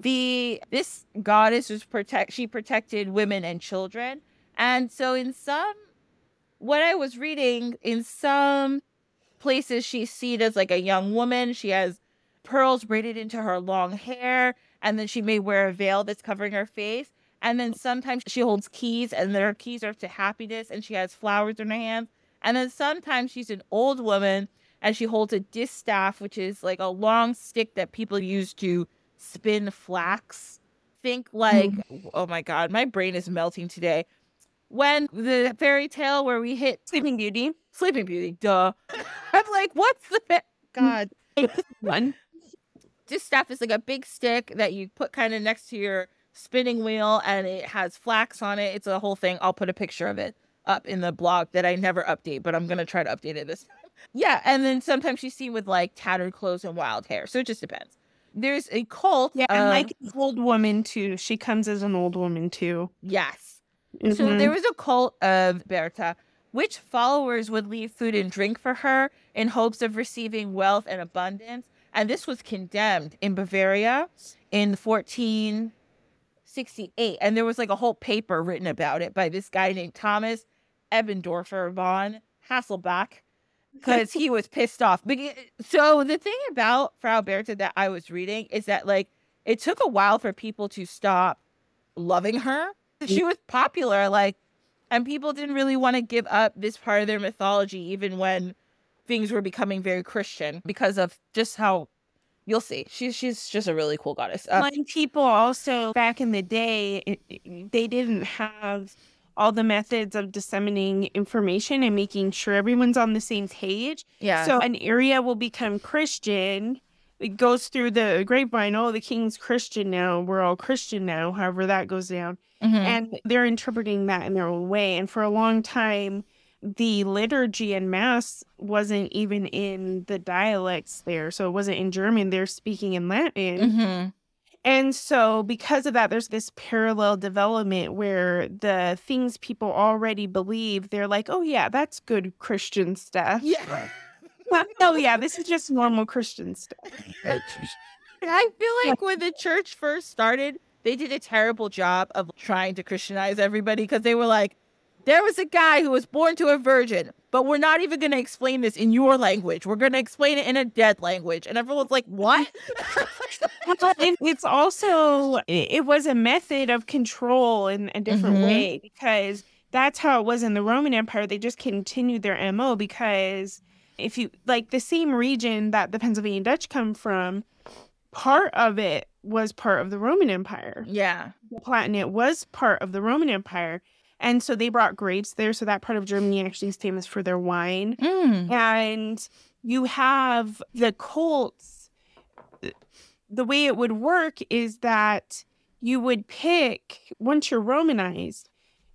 the this goddess was protect she protected women and children. And so in some what I was reading, in some places she's seen as like a young woman. She has pearls braided into her long hair, and then she may wear a veil that's covering her face. And then sometimes she holds keys, and their keys are to happiness, and she has flowers in her hands. And then sometimes she's an old woman and she holds a distaff, which is like a long stick that people use to spin flax. Think like, mm. oh my God, my brain is melting today. When the fairy tale where we hit Sleeping Beauty, Sleeping Beauty, duh. I'm like, what's the fa- God? One. This stuff is like a big stick that you put kind of next to your spinning wheel and it has flax on it. It's a whole thing. I'll put a picture of it up in the blog that I never update, but I'm to try to update it this time. Yeah, and then sometimes she's seen with like tattered clothes and wild hair. So it just depends. There's a cult. Yeah, and like old woman too. She comes as an old woman too. Yes. Mm-hmm. So there was a cult of Berta, which followers would leave food and drink for her in hopes of receiving wealth and abundance. And this was condemned in Bavaria in 1468. And there was like a whole paper written about it by this guy named Thomas Ebendorfer von Haselbach because he was pissed off. So the thing about Frau Bertha that I was reading is that like it took a while for people to stop loving her. She was popular, like, and people didn't really want to give up this part of their mythology, even when things were becoming very Christian, because of just how you'll see. She's she's just a really cool goddess. Uh, when people also back in the day, it, they didn't have all the methods of disseminating information and making sure everyone's on the same page. Yeah. So an area will become Christian. It goes through the grapevine. Oh, the king's Christian now. We're all Christian now. However, that goes down. Mm-hmm. And they're interpreting that in their own way. And for a long time, the liturgy and mass wasn't even in the dialects there. So it wasn't in German. They're speaking in Latin. Mm-hmm. And so, because of that, there's this parallel development where the things people already believe, they're like, oh, yeah, that's good Christian stuff. Yeah. oh, yeah, this is just normal Christian stuff. I feel like when the church first started, they did a terrible job of trying to Christianize everybody because they were like, there was a guy who was born to a virgin, but we're not even going to explain this in your language. We're going to explain it in a dead language. And everyone's like, what? it's also, it was a method of control in a different mm-hmm. way because that's how it was in the Roman Empire. They just continued their MO because if you, like the same region that the Pennsylvania Dutch come from, part of it was part of the Roman Empire. Yeah. The Palatinate was part of the Roman Empire. And so they brought grapes there. So that part of Germany actually is famous for their wine. Mm. And you have the cults. The way it would work is that you would pick, once you're Romanized,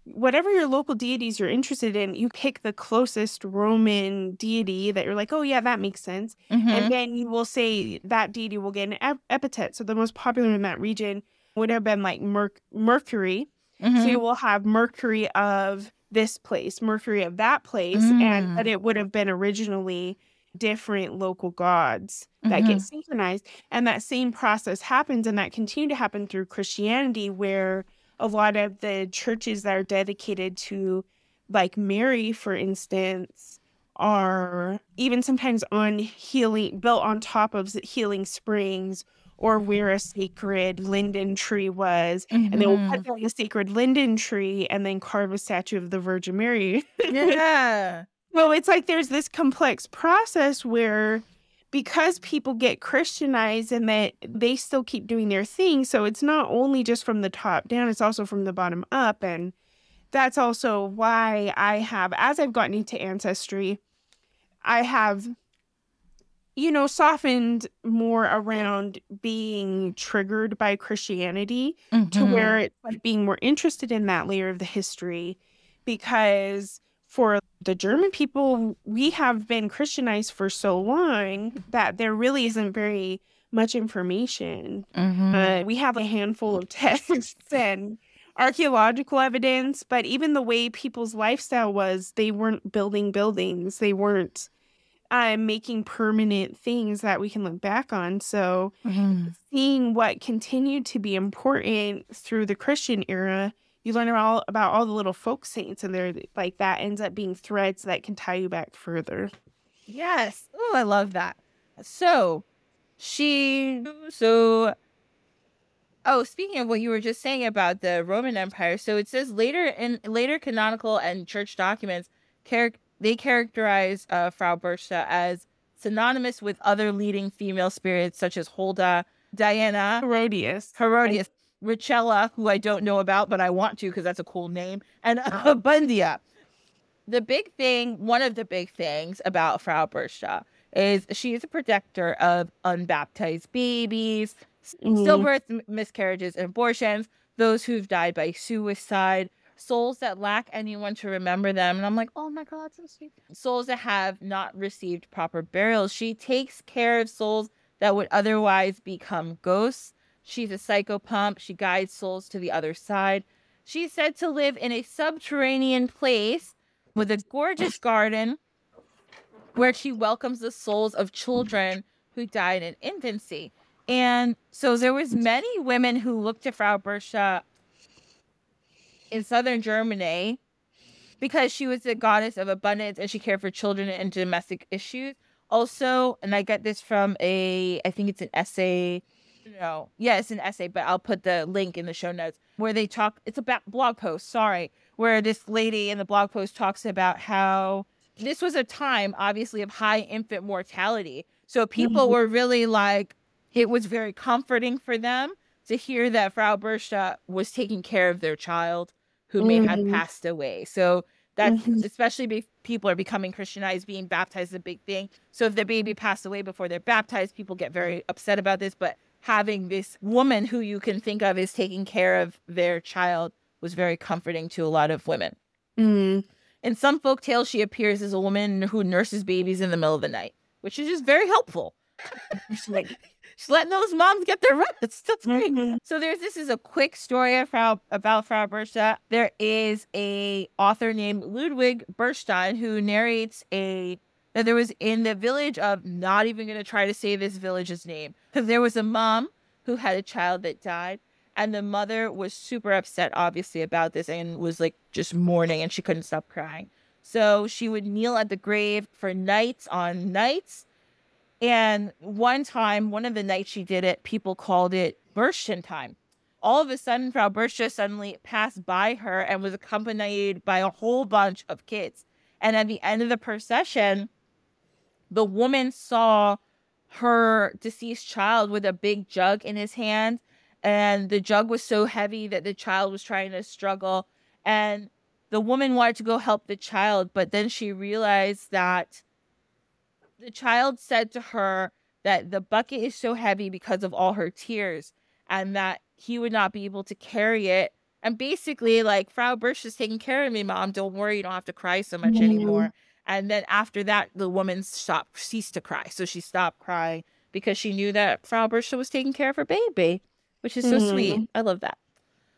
whatever your local deities you're interested in, you pick the closest Roman deity that you're like, oh, yeah, that makes sense. Mm-hmm. And then you will say that deity will get an ep- epithet. So the most popular in that region would have been like Mer- Mercury. Mm-hmm. So you will have Mercury of this place, Mercury of that place, mm. and that it would have been originally different local gods that mm-hmm. get synchronized. And that same process happens and that continued to happen through Christianity where a lot of the churches that are dedicated to, like Mary, for instance, are even sometimes on healing, built on top of healing springs or where a sacred linden tree was. Mm-hmm. And they will cut down a sacred linden tree and then carve a statue of the Virgin Mary. yeah. Well, it's like there's this complex process where because people get Christianized and that they still keep doing their thing. So it's not only just from the top down, it's also from the bottom up. And that's also why I have, as I've gotten into Ancestry, I have, you know, softened more around being triggered by Christianity mm-hmm. to where it's like being more interested in that layer of the history because for the German people, we have been Christianized for so long that there really isn't very much information. Mm-hmm. Uh, we have a handful of texts and archaeological evidence, but even the way people's lifestyle was, they weren't building buildings, they weren't uh, making permanent things that we can look back on. So, mm-hmm. seeing what continued to be important through the Christian era you learn all about all the little folk saints and they're like that ends up being threads that can tie you back further yes oh i love that so she so oh speaking of what you were just saying about the roman empire so it says later in later canonical and church documents char- they characterize uh, frau berchta as synonymous with other leading female spirits such as Hulda, Diana, Herodias, Herodias, Richella, who I don't know about, but I want to because that's a cool name, and Abundia. The big thing, one of the big things about Frau Berchta is she is a protector of unbaptized babies, mm-hmm. stillbirths, miscarriages, and abortions, those who've died by suicide, souls that lack anyone to remember them. And I'm like, oh my God, so sweet. Souls that have not received proper burials. She takes care of souls that would otherwise become ghosts She's a psychopomp. She guides souls to the other side. She's said to live in a subterranean place with a gorgeous garden where she welcomes the souls of children who died in infancy. And so there was many women who looked to Frau Berchta in southern Germany because she was the goddess of abundance and she cared for children and domestic issues. Also, and I get this from a I think it's an essay no, yeah, it's an essay, but I'll put the link in the show notes where they talk. It's a blog post, sorry, where this lady in the blog post talks about how this was a time, obviously, of high infant mortality. So people mm-hmm. were really like, it was very comforting for them to hear that Frau Berchta was taking care of their child who mm-hmm. may have mm-hmm. passed away. So that's mm-hmm. especially people are becoming Christianized, being baptized is a big thing. So if the baby passed away before they're baptized, people get very upset about this. But having this woman who you can think of as taking care of their child was very comforting to a lot of women. Mm. In some folk tales, she appears as a woman who nurses babies in the middle of the night, which is just very helpful. like, she's letting those moms get their rest. That's great. Mm-hmm. So there's this is a quick story about, about Frau Berchta. There is a author named Ludwig Bechstein who narrates a that there was in the village of not even going to try to say this village's name because there was a mom who had a child that died and the mother was super upset obviously about this and was like just mourning and she couldn't stop crying so she would kneel at the grave for nights on nights and one time one of the nights she did it people called it Berchten time. All of a sudden frau Berchta suddenly passed by her and was accompanied by a whole bunch of kids. And at the end of the procession the woman saw her deceased child with a big jug in his hand. And the jug was so heavy that the child was trying to struggle. And the woman wanted to go help the child but then she realized that the child said to her that the bucket is so heavy because of all her tears and that he would not be able to carry it and basically like frau Berchta is taking care of me mom don't worry you don't have to cry so much mm-hmm. anymore and then after that, the woman stopped, ceased to cry. So she stopped crying because she knew that Frau Berchta was taking care of her baby, which is so mm-hmm. sweet. I love that.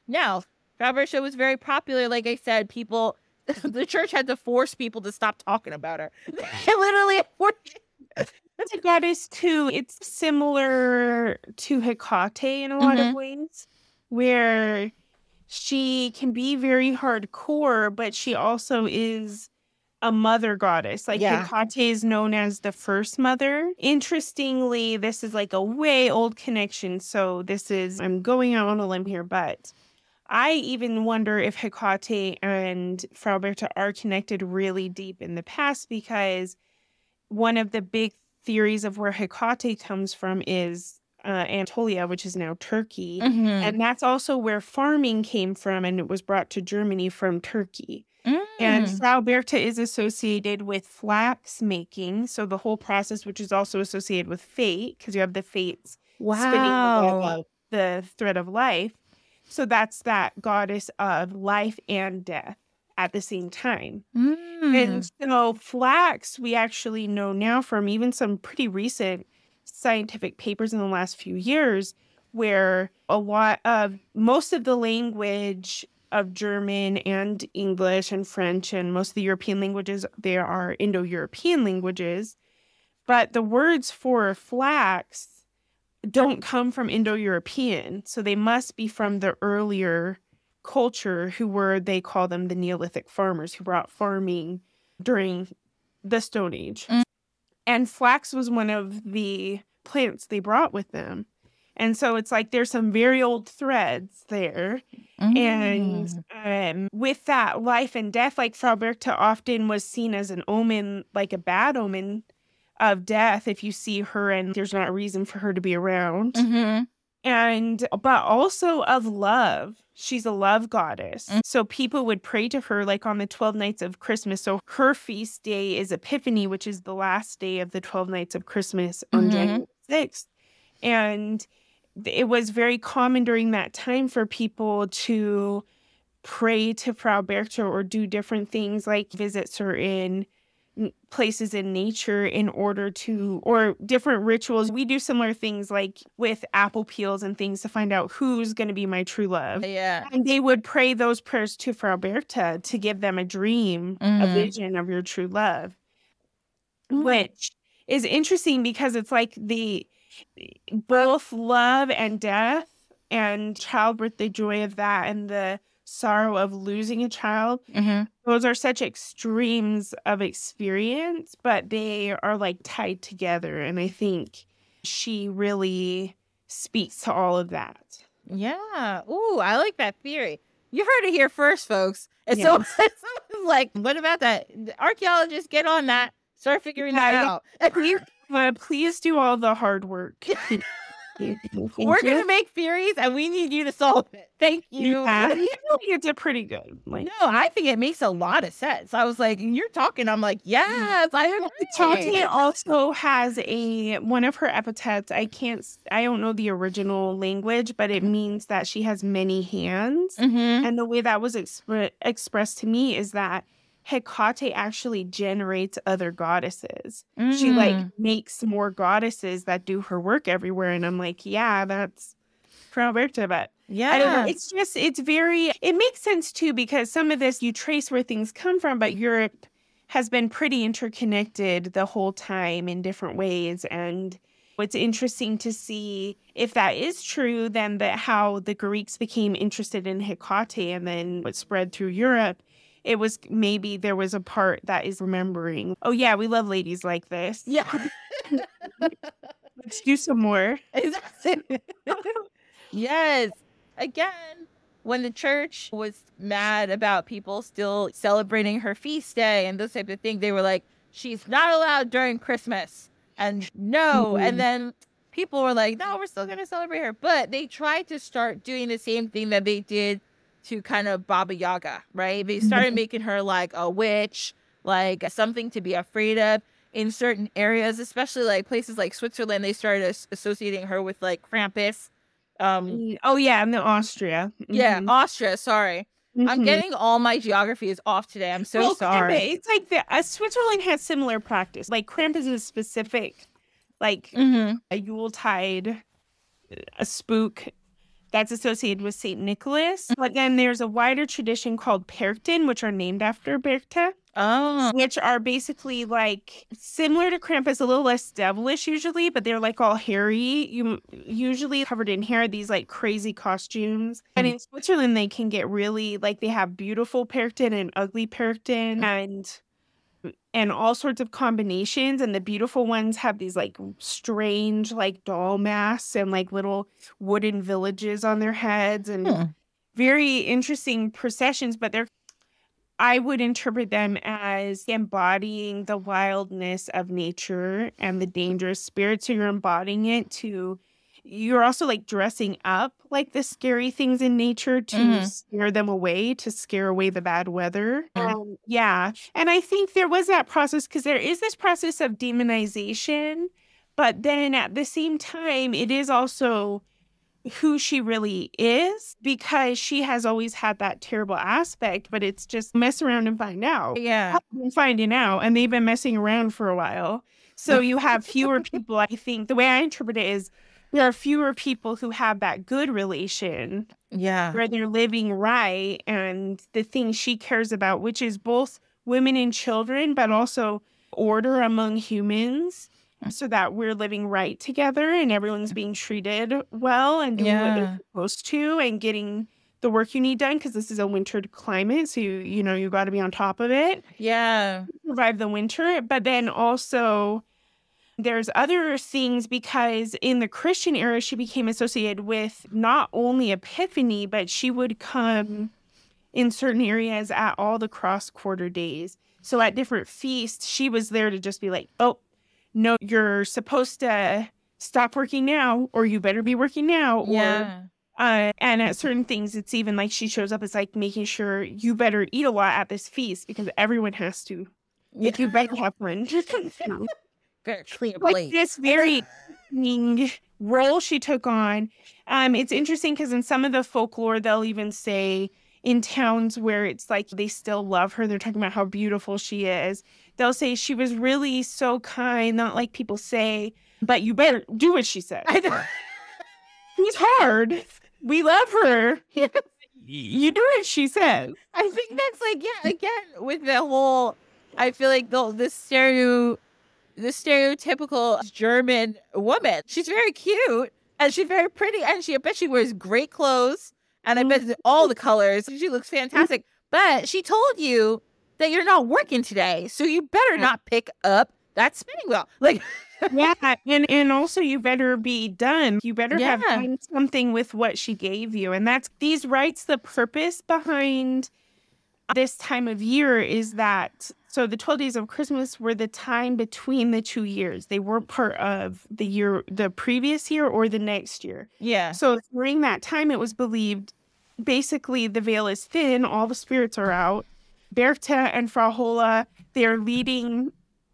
Now, Frau Berchta was very popular. Like I said, people, the church had to force people to stop talking about her. literally That's a goddess too. It's similar to Hecate in a lot mm-hmm. of ways, where she can be very hardcore, but she also is a mother goddess. Like Yeah. Hecate is known as the first mother. Interestingly, this is like a way old connection. So this is I'm going out on a limb here, but I even wonder if Hecate and Frau Berta are connected really deep in the past because one of the big theories of where Hecate comes from is uh, Anatolia, which is now Turkey. Mhm. And that's also where farming came from, and it was brought to Germany from Turkey. And Mm. Frau Berta is associated with flax making. So the whole process, which is also associated with fate, because you have the fates spinning the, wow. the thread of life. So that's that goddess of life and death at the same time. Mm. And so flax, we actually know now from even some pretty recent scientific papers in the last few years, where a lot of most of the language of German and English and French and most of the European languages, they are Indo European languages. But the words for flax don't come from Indo European. So they must be from the earlier culture who were, they call them the Neolithic farmers who brought farming during the Stone Age. Mm. And flax was one of the plants they brought with them. And so it's like there's some very old threads there. And Mm. um, with that life and death, like Frau Berta often was seen as an omen, like a bad omen of death if you see her and there's not a reason for her to be around. Mhm. And but also of love. She's a love goddess. Mm. So people would pray to her like on the 12 nights of Christmas. So her feast day is Epiphany, which is the last day of the 12 nights of Christmas on Mhm. January 6th. And it was very common during that time for people to pray to Frau Berta or do different things like visit her n- places in nature in order to or different rituals we do similar things like with apple peels and things to find out who's going to be my true love Yeah. and they would pray those prayers to Frau Berta to give them a dream a Mhm. vision of your true love Mm. which is interesting because it's like the both love and death and childbirth the joy of that and the sorrow of losing a child Mhm. those are such extremes of experience, but they are like tied together. And I think she really speaks to all of that. Yeah. Ooh, I like that theory. You heard it here first, folks. And Yeah. so someone's like, what about that? The Archaeologists, get on that. Start figuring that out. Please, please do all the hard work. We're gonna make theories, and we need you to solve it. Thank you. Yeah, you you did pretty good. Like No, I think it makes a lot of sense. I was like, you're talking. I'm like, yes, I agree. Tati also has a one of her epithets. I can't. I don't know the original language, but it means that she has many hands. Mhm. And the way that was expre- expressed to me is that Hecate actually generates other goddesses. She like Mm. makes more goddesses that do her work everywhere. And I'm like, yeah, that's Frau Berta, but yeah. I don't know. It's just, it's very, it makes sense too, because some of this you trace where things come from, but Europe has been pretty interconnected the whole time in different ways. And it's interesting to see if that is true, then that how the Greeks became interested in Hecate and then what spread through Europe. It was maybe there was a part that is remembering, oh, yeah, we love ladies like this. yeah. Let's do some more. Yes. Again, when the church was mad about people still celebrating her feast day and those type of thing, they were like, she's not allowed during Christmas. And no. Mhm. And then people were like, no, we're still going to celebrate her. But they tried to start doing the same thing that they did to kind of Baba Yaga, right? They started making her like a witch, like something to be afraid of in certain areas, especially like places like Switzerland, they started as- associating her with like Krampus. Um, Oh, yeah, and the Austria. yeah, Mhm. Austria. Sorry, I'm Mhm. getting all my geographies off today. I'm so Well, sorry. It's like the uh, Switzerland has similar practice. Like Krampus is specific, like hmm a Yuletide, a spook that's associated with Saint Nicholas. Mm-hmm. But then there's a wider tradition called Perchten, which are named after Berta. Oh. which are basically like similar to Krampus, a little less devilish usually, but they're like all hairy. You usually covered in hair, these like crazy costumes. And mm. in Switzerland, they can get really like they have beautiful Perchten and ugly Perchten and and all sorts of combinations. And the beautiful ones have these like strange like doll masks and like little wooden villages on their heads and Hmm. very interesting processions, but they're I would interpret them as embodying the wildness of nature and the dangerous spirit. So you're embodying it to, you're also like dressing up like the scary things in nature to Mhm. scare them away, to scare away the bad weather. Mhm. Um, yeah. And I think there was that process because there is this process of demonization, but then at the same time, it is also who she really is because she has always had that terrible aspect, but it's just mess around and find out. Yeah. I'm finding out, and they've been messing around for a while. So you have fewer people, I think. The way I interpret it is there are fewer people who have that good relation Yeah. where they're living right and the thing she cares about, which is both women and children, but also order among humans mm. so that we're living right together and everyone's being treated well and doing what they're supposed to and getting the work you need done because this is a winter climate so you you know you got to be on top of it Yeah. survive the winter but then also there's other things because in the Christian era, she became associated with not only Epiphany, but she would come in certain areas at all the cross quarter days. So at different feasts, she was there to just be like, oh, no, you're supposed to stop working now, or you better be working now. Or, Yeah. uh, and at certain things, it's even like she shows up as like making sure you better eat a lot at this feast because everyone has to. Like, you better have fun. Very clear like this very role she took on. Um, it's interesting because in some of the folklore, they'll even say in towns where it's like they still love her, they're talking about how beautiful she is. They'll say she was really so kind, not like people say, but you better do what she said. She's hard. We love her. You do what she says. I think that's like yeah, again with the whole I feel like the the stereo the stereotypical German woman. She's very cute and she's very pretty and she I bet she wears great clothes and I bet mm-hmm. all the colors. She looks fantastic. Mm-hmm. But she told you that you're not working today, so you better not pick up that spinning wheel. Like yeah, and and also you better be done. You better have done something with what she gave you, and that's these rights. The purpose behind this time of year is that so the twelve days of Christmas were the time between the two years. They weren't part of the year, the previous year or the next year. Yeah. So during that time, it was believed basically the veil is thin, all the spirits are out. Bertha and Frau Holle, they are leading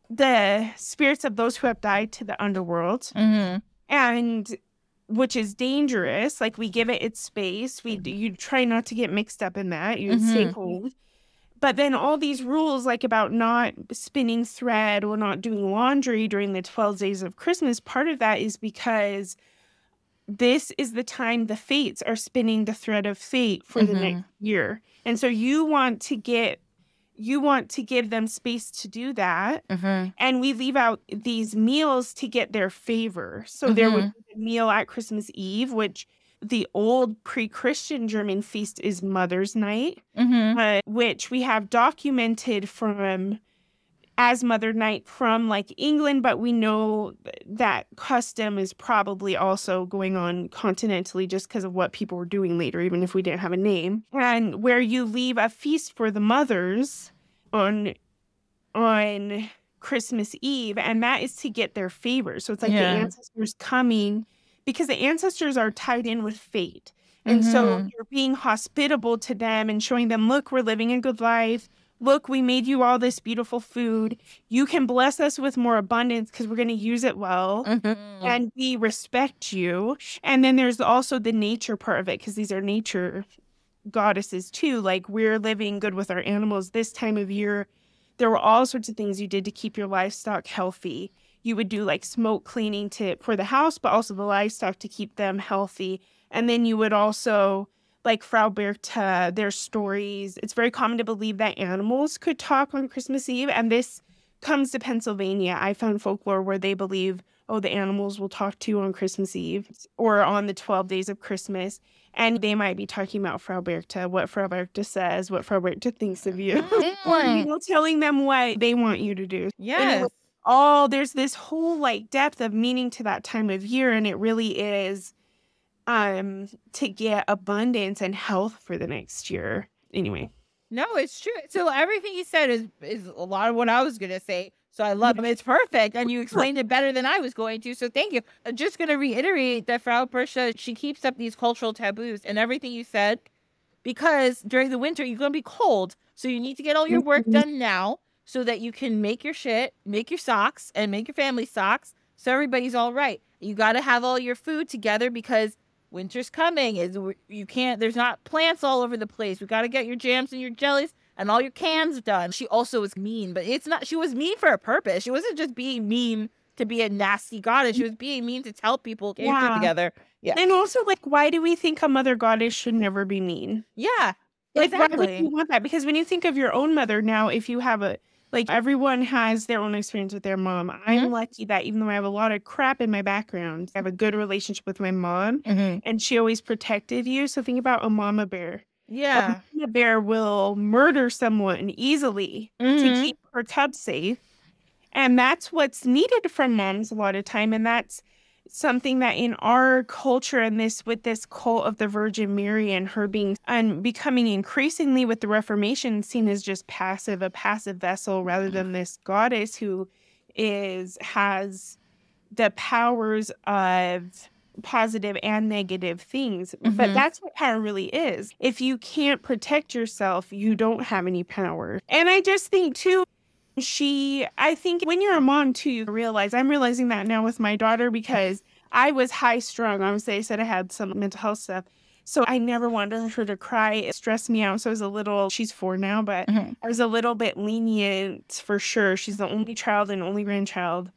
the spirits of those who have died to the underworld, Mm-hmm. and which is dangerous. Like we give it its space. We you try not to get mixed up in that. You stay home. But then all these rules, like about not spinning thread or not doing laundry during the 12 days of Christmas, part of that is because this is the time the fates are spinning the thread of fate for the Mhm. next year. And so you want to get, you want to give them space to do that. Mm-hmm. And we leave out these meals to get their favor. So there would Mhm. be a meal at Christmas Eve, which the old pre Christian German feast is Mother's Night Mm-hmm. uh, which we have documented from as Mother Night from like England, but we know that custom is probably also going on continentally just because of what people were doing later, even if we didn't have a name. And where you leave a feast for the mothers on on Christmas Eve, and that is to get their favor. So it's like Yeah. the ancestors coming because the ancestors are tied in with fate. And so Mhm. you're being hospitable to them and showing them, look, we're living a good life. Look, we made you all this beautiful food. You can bless us with more abundance because we're going to use it well. Mm-hmm. And we respect you. And then there's also the nature part of it because these are nature goddesses too. Like we're living good with our animals this time of year. There were all sorts of things you did to keep your livestock healthy. You would do like smoke cleaning to for the house, but also the livestock to keep them healthy. And then you would also like Frau Bertha, their stories. It's very common to believe that animals could talk on Christmas Eve. And this comes to Pennsylvania. I found folklore where they believe, oh, the animals will talk to you on Christmas Eve or on the 12 days of Christmas. And they might be talking about Frau Bertha, what Frau Bertha says, what Frau Bertha thinks of you, or you know, telling them what they want you to do. Yes. All there's this whole like depth of meaning to that time of year, and it really is um to get abundance and health for the next year. Anyway. No, it's true. So everything you said is is a lot of what I was gonna say. So I love it. It's perfect, and you explained it better than I was going to. So thank you. I'm just gonna reiterate that Frau Bertha she keeps up these cultural taboos and everything you said, because during the winter you're gonna be cold, so you need to get all your work done now so that you can make your shit, make your socks, and make your family socks, so everybody's all right. You got to have all your food together because winter's coming. Is you can't. There's not plants all over the place. We got to get your jams and your jellies and all your cans done. She also was mean, but it's not. She was mean for a purpose. She wasn't just being mean to be a nasty goddess. She was being mean to tell people get yeah. together. Yeah. And also, like, why do we think a mother goddess should never be mean? Yeah. Like, exactly. why would you want that? Because when you think of your own mother now, if you have a like everyone has their own experience with their mom. I'm mm-hmm. lucky that even though I have a lot of crap in my background, I have a good relationship with my mom mm-hmm. and she always protected you. So think about a mama bear. Yeah. A mama bear will murder someone easily mm-hmm. to keep her cub safe. And that's what's needed from moms a lot of time. And that's something that in our culture and this with this cult of the Virgin Mary and her being and becoming increasingly with the Reformation seen as just passive, a passive vessel rather than this goddess who is has the powers of positive and negative things. Mm-hmm. But that's what power really is. If you can't protect yourself, you don't have any power. And I just think too she i think when you're a mom too you realize i'm realizing that now with my daughter because i was high strung obviously i said i had some mental health stuff. So i never wanted her to cry. It stressed me out. So i was a little she's four now but mm-hmm. i was a little bit lenient for sure. She's the only child and only grandchild.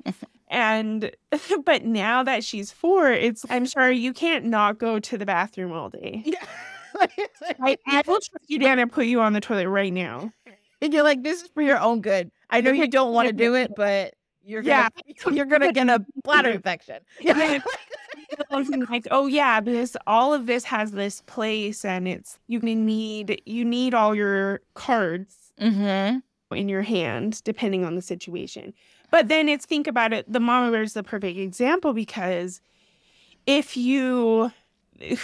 And but now that she's four it's i'm sorry you can't not go to the bathroom all day. Yeah. I, I will trust you down and put you on the toilet right now. And you're like, this is for your own good. I know you don't want to do it, but you're gonna, yeah, you're gonna get a bladder infection. Yeah. like, oh yeah, this all of this has this place, and it's you need you need all your cards mm-hmm. in your hand, depending on the situation. But then it's think about it. The mama bear is the perfect example because if you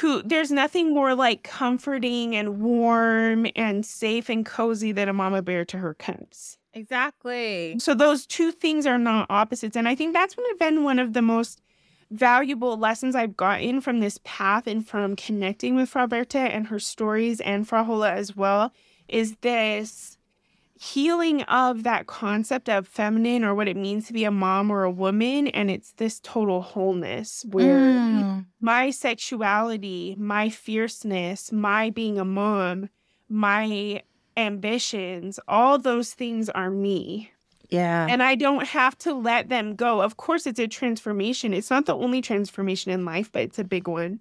who there's nothing more like comforting and warm and safe and cozy than a mama bear to her cubs. Exactly. So those two things are not opposites. And I think that's been one of the most valuable lessons I've gotten from this path and from connecting with Frau Bertha and her stories and Frau Holle as well is this healing of that concept of feminine or what it means to be a mom or a woman. And it's this total wholeness where mm. my sexuality, my fierceness, my being a mom, my ambitions, all those things are me. Yeah. And I don't have to let them go. Of course, it's a transformation. It's not the only transformation in life, but it's a big one.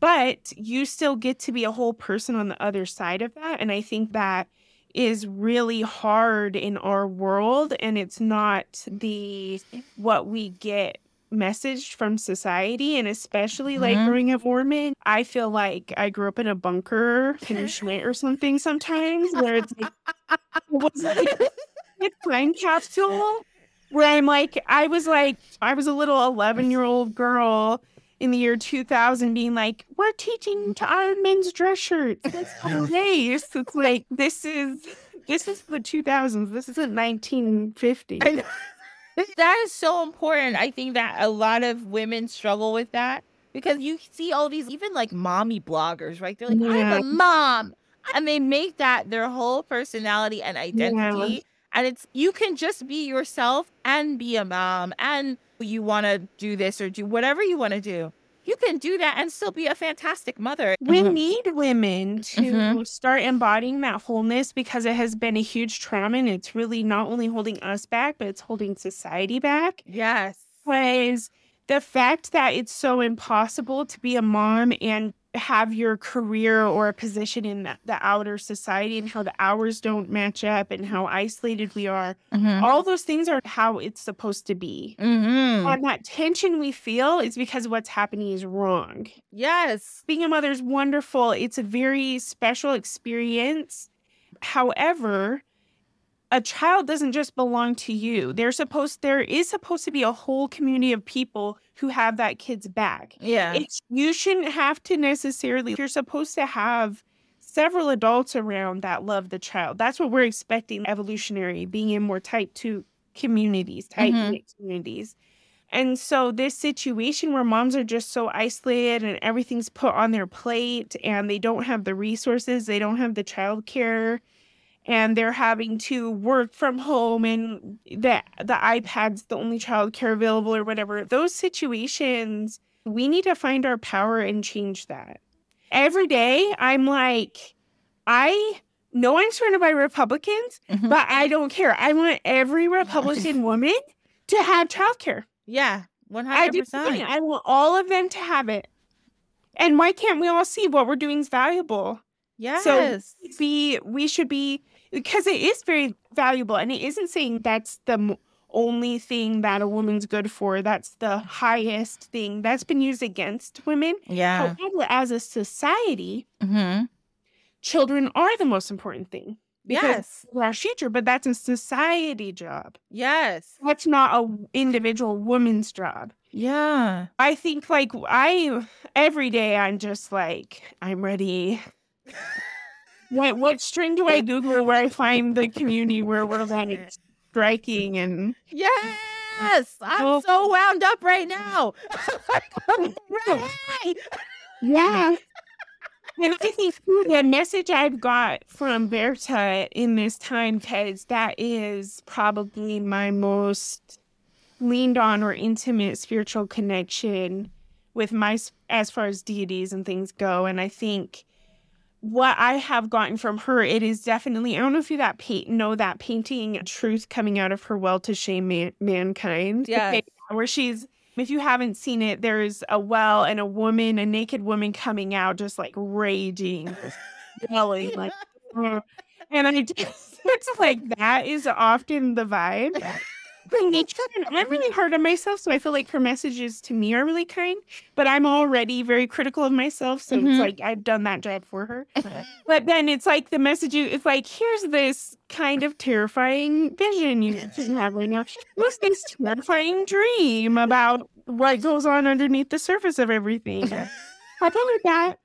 But you still get to be a whole person on the other side of that. And I think that is really hard in our world and it's not the what we get messaged from society and especially mm-hmm. like growing up woman i feel like i grew up in a bunker punishment or something sometimes where it's like what's like a time capsule where i'm like i was like i was a little 11 year old girl in the year 2000 being like, we're teaching to iron men's dress shirts. That's hilarious. it's like, this is, this is the 2000s. This isn't 1950. That is so important. I think that a lot of women struggle with that because you see all these, even like mommy bloggers, right? They're like, yeah. I'm a mom. And they make that their whole personality and identity. Yeah. And it's, you can just be yourself and be a mom and you want to do this or do whatever you want to do. You can do that and still be a fantastic mother. We mm-hmm. need women to mm-hmm. start embodying that wholeness because it has been a huge trauma and it's really not only holding us back, but it's holding society back. Yes. Because the fact that it's so impossible to be a mom and have your career or a position in the, the outer society and how the hours don't match up and how isolated we are. Mhm. All those things are how it's supposed to be. Mhm. And that tension we feel is because what's happening is wrong. Yes. Being a mother is wonderful. It's a very special experience. However, a child doesn't just belong to you. There's supposed there is supposed to be a whole community of people who have that kid's back. Yeah. It's you shouldn't have to necessarily you're supposed to have several adults around that love the child. That's what we're expecting evolutionary, being in more type 2 communities, tight Mhm. knit communities. And so this situation where moms are just so isolated and everything's put on their plate and they don't have the resources, they don't have the childcare and they're having to work from home and the the iPad's the only childcare available or whatever. Those situations, we need to find our power and change that. Every day I'm like I know I'm surrounded by Republicans, Mhm. but I don't care. I want every Republican woman to have childcare. yeah. One I hundred do. percent. I want all of them to have it. And why can't we all see what we're doing is valuable? Yes. So Be we should be because it is very valuable, and it isn't saying that's the only thing that a woman's good for. That's the highest thing that's been used against women. yeah. However, as a society, hmm children are the most important thing. because Yes. our future, but that's a society job. Yes. That's not a individual woman's job. Yeah. I think like I every day I'm just like I'm ready. what what string do I Google where I find the community where we're like striking and Yes. I'm Oh. so wound up right now. I'm yeah. And I think the message I've got from Berchta in this time, because that is probably my most leaned on or intimate spiritual connection with my as far as deities and things go. And I think what I have gotten from her, it is definitely I don't know if you that pa- know that painting truth coming out of her well to shame ma- mankind. Yes. where she's if you haven't seen it, there's a well and a woman, a naked woman coming out, just like raging, yelling, like, and I just, it's like that is often the vibe. But nature, I'm really hard on myself, so I feel like her messages to me are really kind, but I'm already very critical of myself, so Mhm. it's like I've done that job for her. But then it's like the message is it's like, here's this kind of terrifying vision you have right now. What's this terrifying dream about what goes on underneath the surface of everything? How about that?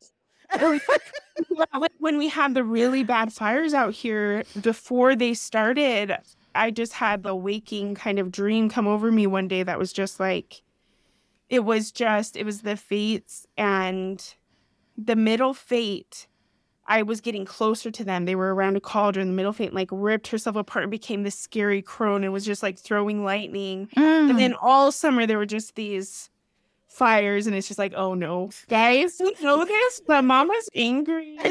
When we had the really bad fires out here before they started, I just had the waking kind of dream come over me one day that was just like, it was just, it was the fates and the middle fate. I was getting closer to them. They were around a cauldron. The middle fate like ripped herself apart and became this scary crone and was just like throwing lightning. Mm. And then all summer there were just these fires, and it's just like, oh no, guys, you know this, but Mama's angry.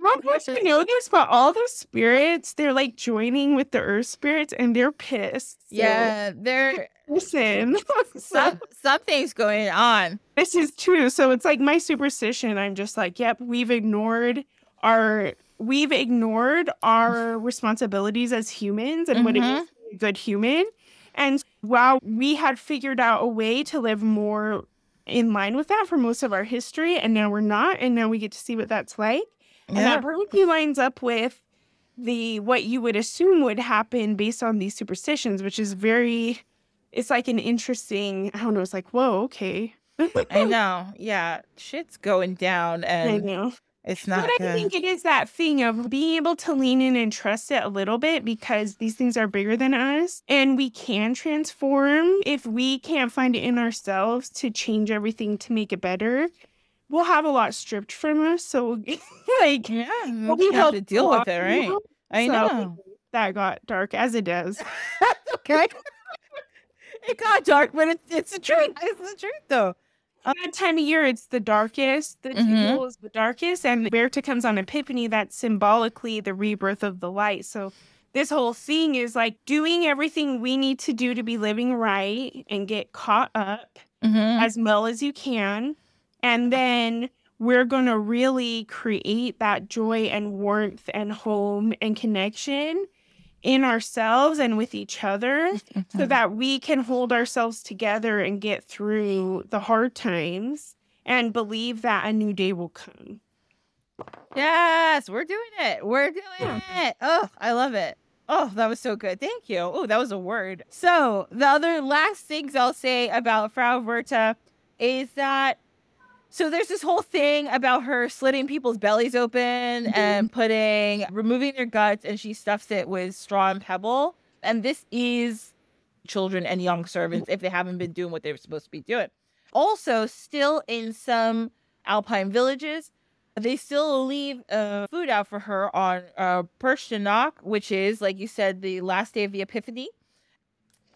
Mom wants to know this, but all the spirits, they're like joining with the earth spirits, and they're pissed. So, yeah. There. listen, Some something's going on. this is true. So it's like my superstition. I'm just like, yep, we've ignored our we've ignored our responsibilities as humans and what it means mm-hmm. to be a good human. And while we had figured out a way to live more in line with that for most of our history, and now we're not, and now we get to see what that's like. And Yeah. that perfectly lines up with the what you would assume would happen based on these superstitions, which is very it's like an interesting, I don't know, it's like, whoa, okay. I know. Yeah. Shit's going down, I and know. it's not But I think it is that thing of being able to lean in and trust it a little bit because these things are bigger than us and we can transform. If we can't find it in ourselves to change everything to make it better, we'll have a lot stripped from us. So, like, yeah. we'll be have to deal with it, right? know? I So, know. That got dark as it does. okay. it got dark, but it's it's the truth. It's the truth, though. that time of year, it's the darkest. The Mhm. Yule is the darkest, and Berchta comes on Epiphany. That's symbolically the rebirth of the light. So this whole thing is like doing everything we need to do to be living right and get caught up Mm-hmm. as well as you can. And then we're going to really create that joy and warmth and home and connection in ourselves and with each other so Mhm. that we can hold ourselves together and get through the hard times and believe that a new day will come. Yes, we're doing it. We're doing it. Oh, I love it. Oh, that was so good. Thank you. Oh, that was a word. So, the other last things I'll say about Frau Berchta is that so there's this whole thing about her slitting people's bellies open and putting removing their guts and she stuffs it with straw and pebble. And this is children and young servants if they haven't been doing what they were supposed to be doing. Also, still in some alpine villages, they still leave uh, food out for her on uh, which is, like you said, the last day of the Epiphany.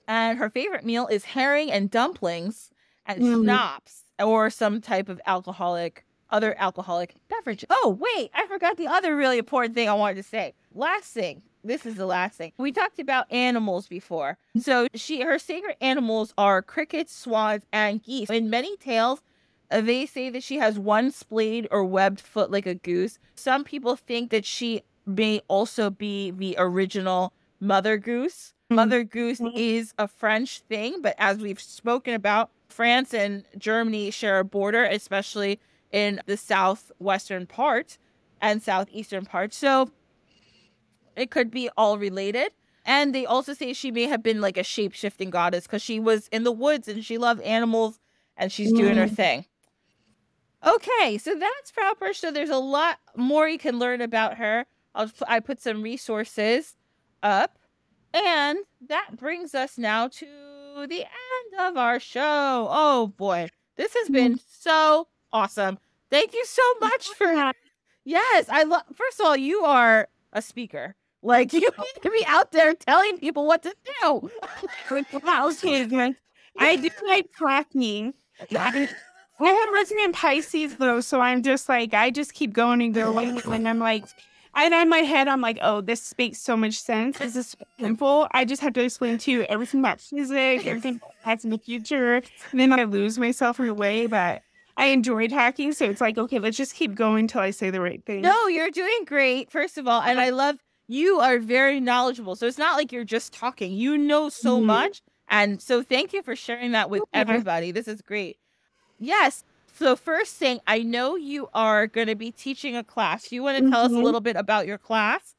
And her favorite meal is herring and dumplings and Mm. schnapps or some type of alcoholic, other alcoholic beverage. Oh, wait, I forgot the other really important thing I wanted to say. Last thing. This is the last thing. We talked about animals before. So she her sacred animals are crickets, swans, and geese. In many tales, uh, they say that she has one splayed or webbed foot like a goose. Some people think that she may also be the original mother goose. Mhm. Mother goose Mhm. is a French thing, but as we've spoken about, France and Germany share a border, especially in the southwestern part and southeastern part. So it could be all related. And they also say she may have been like a shape shifting goddess because she was in the woods and she loved animals and she's doing her Mm. thing. Okay, so that's Frau So There's a lot more you can learn about her. I'll, I put some resources up. And that brings us now to the end of our show. Oh boy, this has been mm-hmm. so awesome. Thank you so much for having. Yes, I love. First of all, you are a speaker. Like you oh. need to be out there telling people what to do. I do like clacking. I have resident Pisces though, so I'm just like I just keep going and going, and I'm like, and in my head I'm like, oh, this makes so much sense. This is so simple. I just have to explain to you everything about physics, everything that's in the future, and then I lose myself in a way. But I enjoyed hacking, so it's like, okay, let's just keep going until I say the right thing. No, you're doing great. First of all, and I love you are very knowledgeable. So it's not like you're just talking. You know so Mhm. much, and so thank you for sharing that with Yeah. everybody. This is great. Yes. So first thing, I know you are going to be teaching a class. You want to tell us a Mhm. little bit about your class?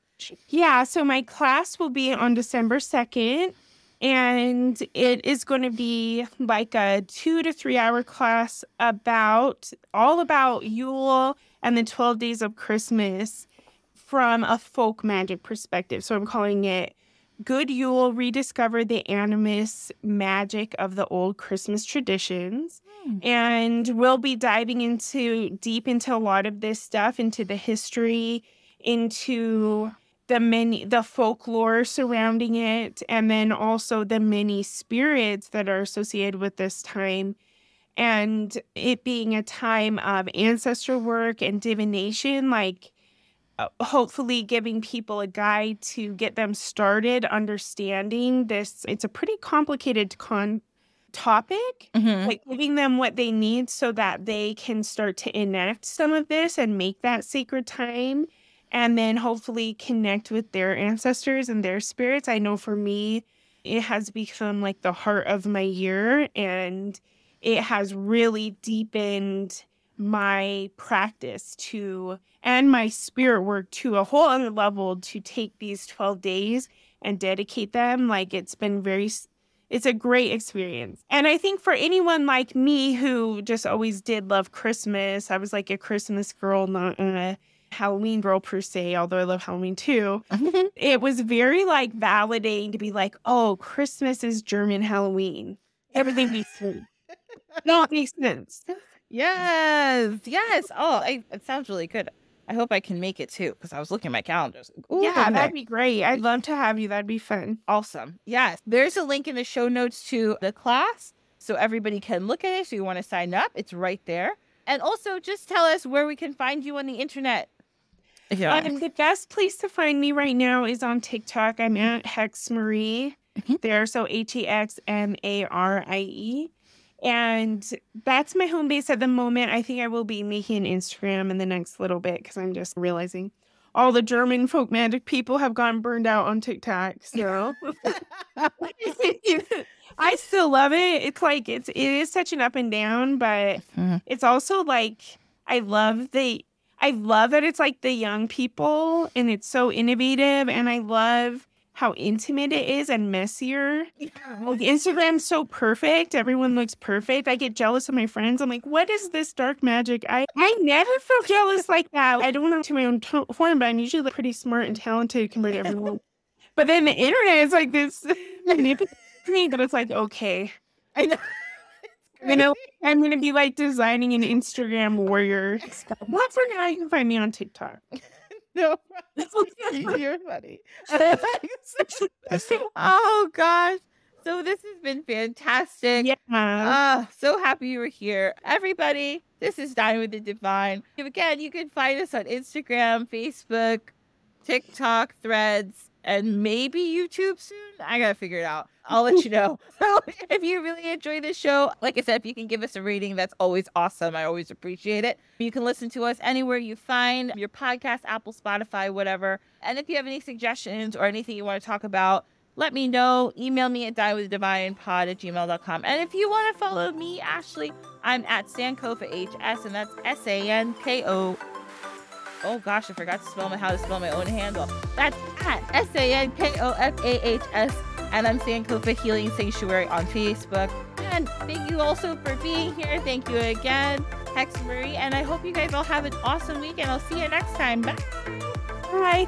Yeah, so my class will be on December 2nd, and it is going to be like a two to three hour class about all about Yule and the 12 days of Christmas from a folk magic perspective. So I'm calling it Good Yule Rediscover the Animus Magic of the Old Christmas Traditions. Hmm. And we'll be diving into deep into a lot of this stuff, into the history, into the many the folklore surrounding it and then also the many spirits that are associated with this time and it being a time of ancestor work and divination like hopefully giving people a guide to get them started understanding this it's a pretty complicated con topic Mhm. like giving them what they need so that they can start to enact some of this and make that sacred time and then hopefully connect with their ancestors and their spirits. I know for me, it has become like the heart of my year and it has really deepened my practice to and my spirit work to a whole other level to take these 12 days and dedicate them like it's been very it's a great experience. And I think for anyone like me who just always did love Christmas, I was like a Christmas girl, not a Halloween girl per se, although I love Halloween too. It was very like validating to be like, oh, Christmas is German Halloween. Everything makes sense. No, it makes sense. Yes, yes. Oh, I, it sounds really good. I hope I can make it too because I was looking at my calendar. I was like, Ooh, yeah, that'd be great. I'd love to have you. That'd be fun. awesome. Yes, there's a link in the show notes to the class so everybody can look at it. So you want to sign up, it's right there. And also, just tell us where we can find you on the internet. Don't Um, the best place to find me right now is on TikTok. I'm at Hex Marie Mhm. there. So H E X M A R I E. And that's my home base at the moment. I think I will be making an Instagram in the next little bit because I'm just realizing all the German folk magic people have gotten burned out on TikTok. So I still love it. It's like it's it is such an up and down, but Mhm. it's also like I love the I love that it's like the young people and it's so innovative and I love how intimate it is and messier. Like Instagram's so perfect. Everyone looks perfect. I get jealous of my friends. I'm like, what is this dark magic? I, I never feel jealous like that. I don't know to my own to- horn, but I'm usually like, pretty smart and talented compared to everyone. but then the internet is like this manipulative thing that it's like, okay, I know. you know, I'm gonna be like designing an Instagram warrior. Not for now. You can find me on TikTok. No, it's easy. you're funny. oh gosh. So this has been fantastic. yeah. Ah, so happy you were here. Everybody, this is Dine with the Divine. Again, you can find us on Instagram, Facebook, TikTok, Threads, and maybe YouTube soon. I gotta figure it out. I'll let you know. So if you really enjoy this show, like I said, if you can give us a rating, that's always awesome. I always appreciate it. You can listen to us anywhere you find your podcast, Apple, Spotify, whatever. And if you have any suggestions or anything you want to talk about, let me know. Email me at dinewithdivinepod at gmail.com. And if you want to follow me, Ashley, I'm at Sankofa HS, and that's S A N K O. Oh gosh, I forgot to spell my how to spell my own handle. That's at S A N K O F A H S, and I'm Sankofa Healing Sanctuary on Facebook. And thank you also for being here. Thank you again, Hex Marie, and I hope you guys all have an awesome week. And I'll see you next time. Bye. Bye.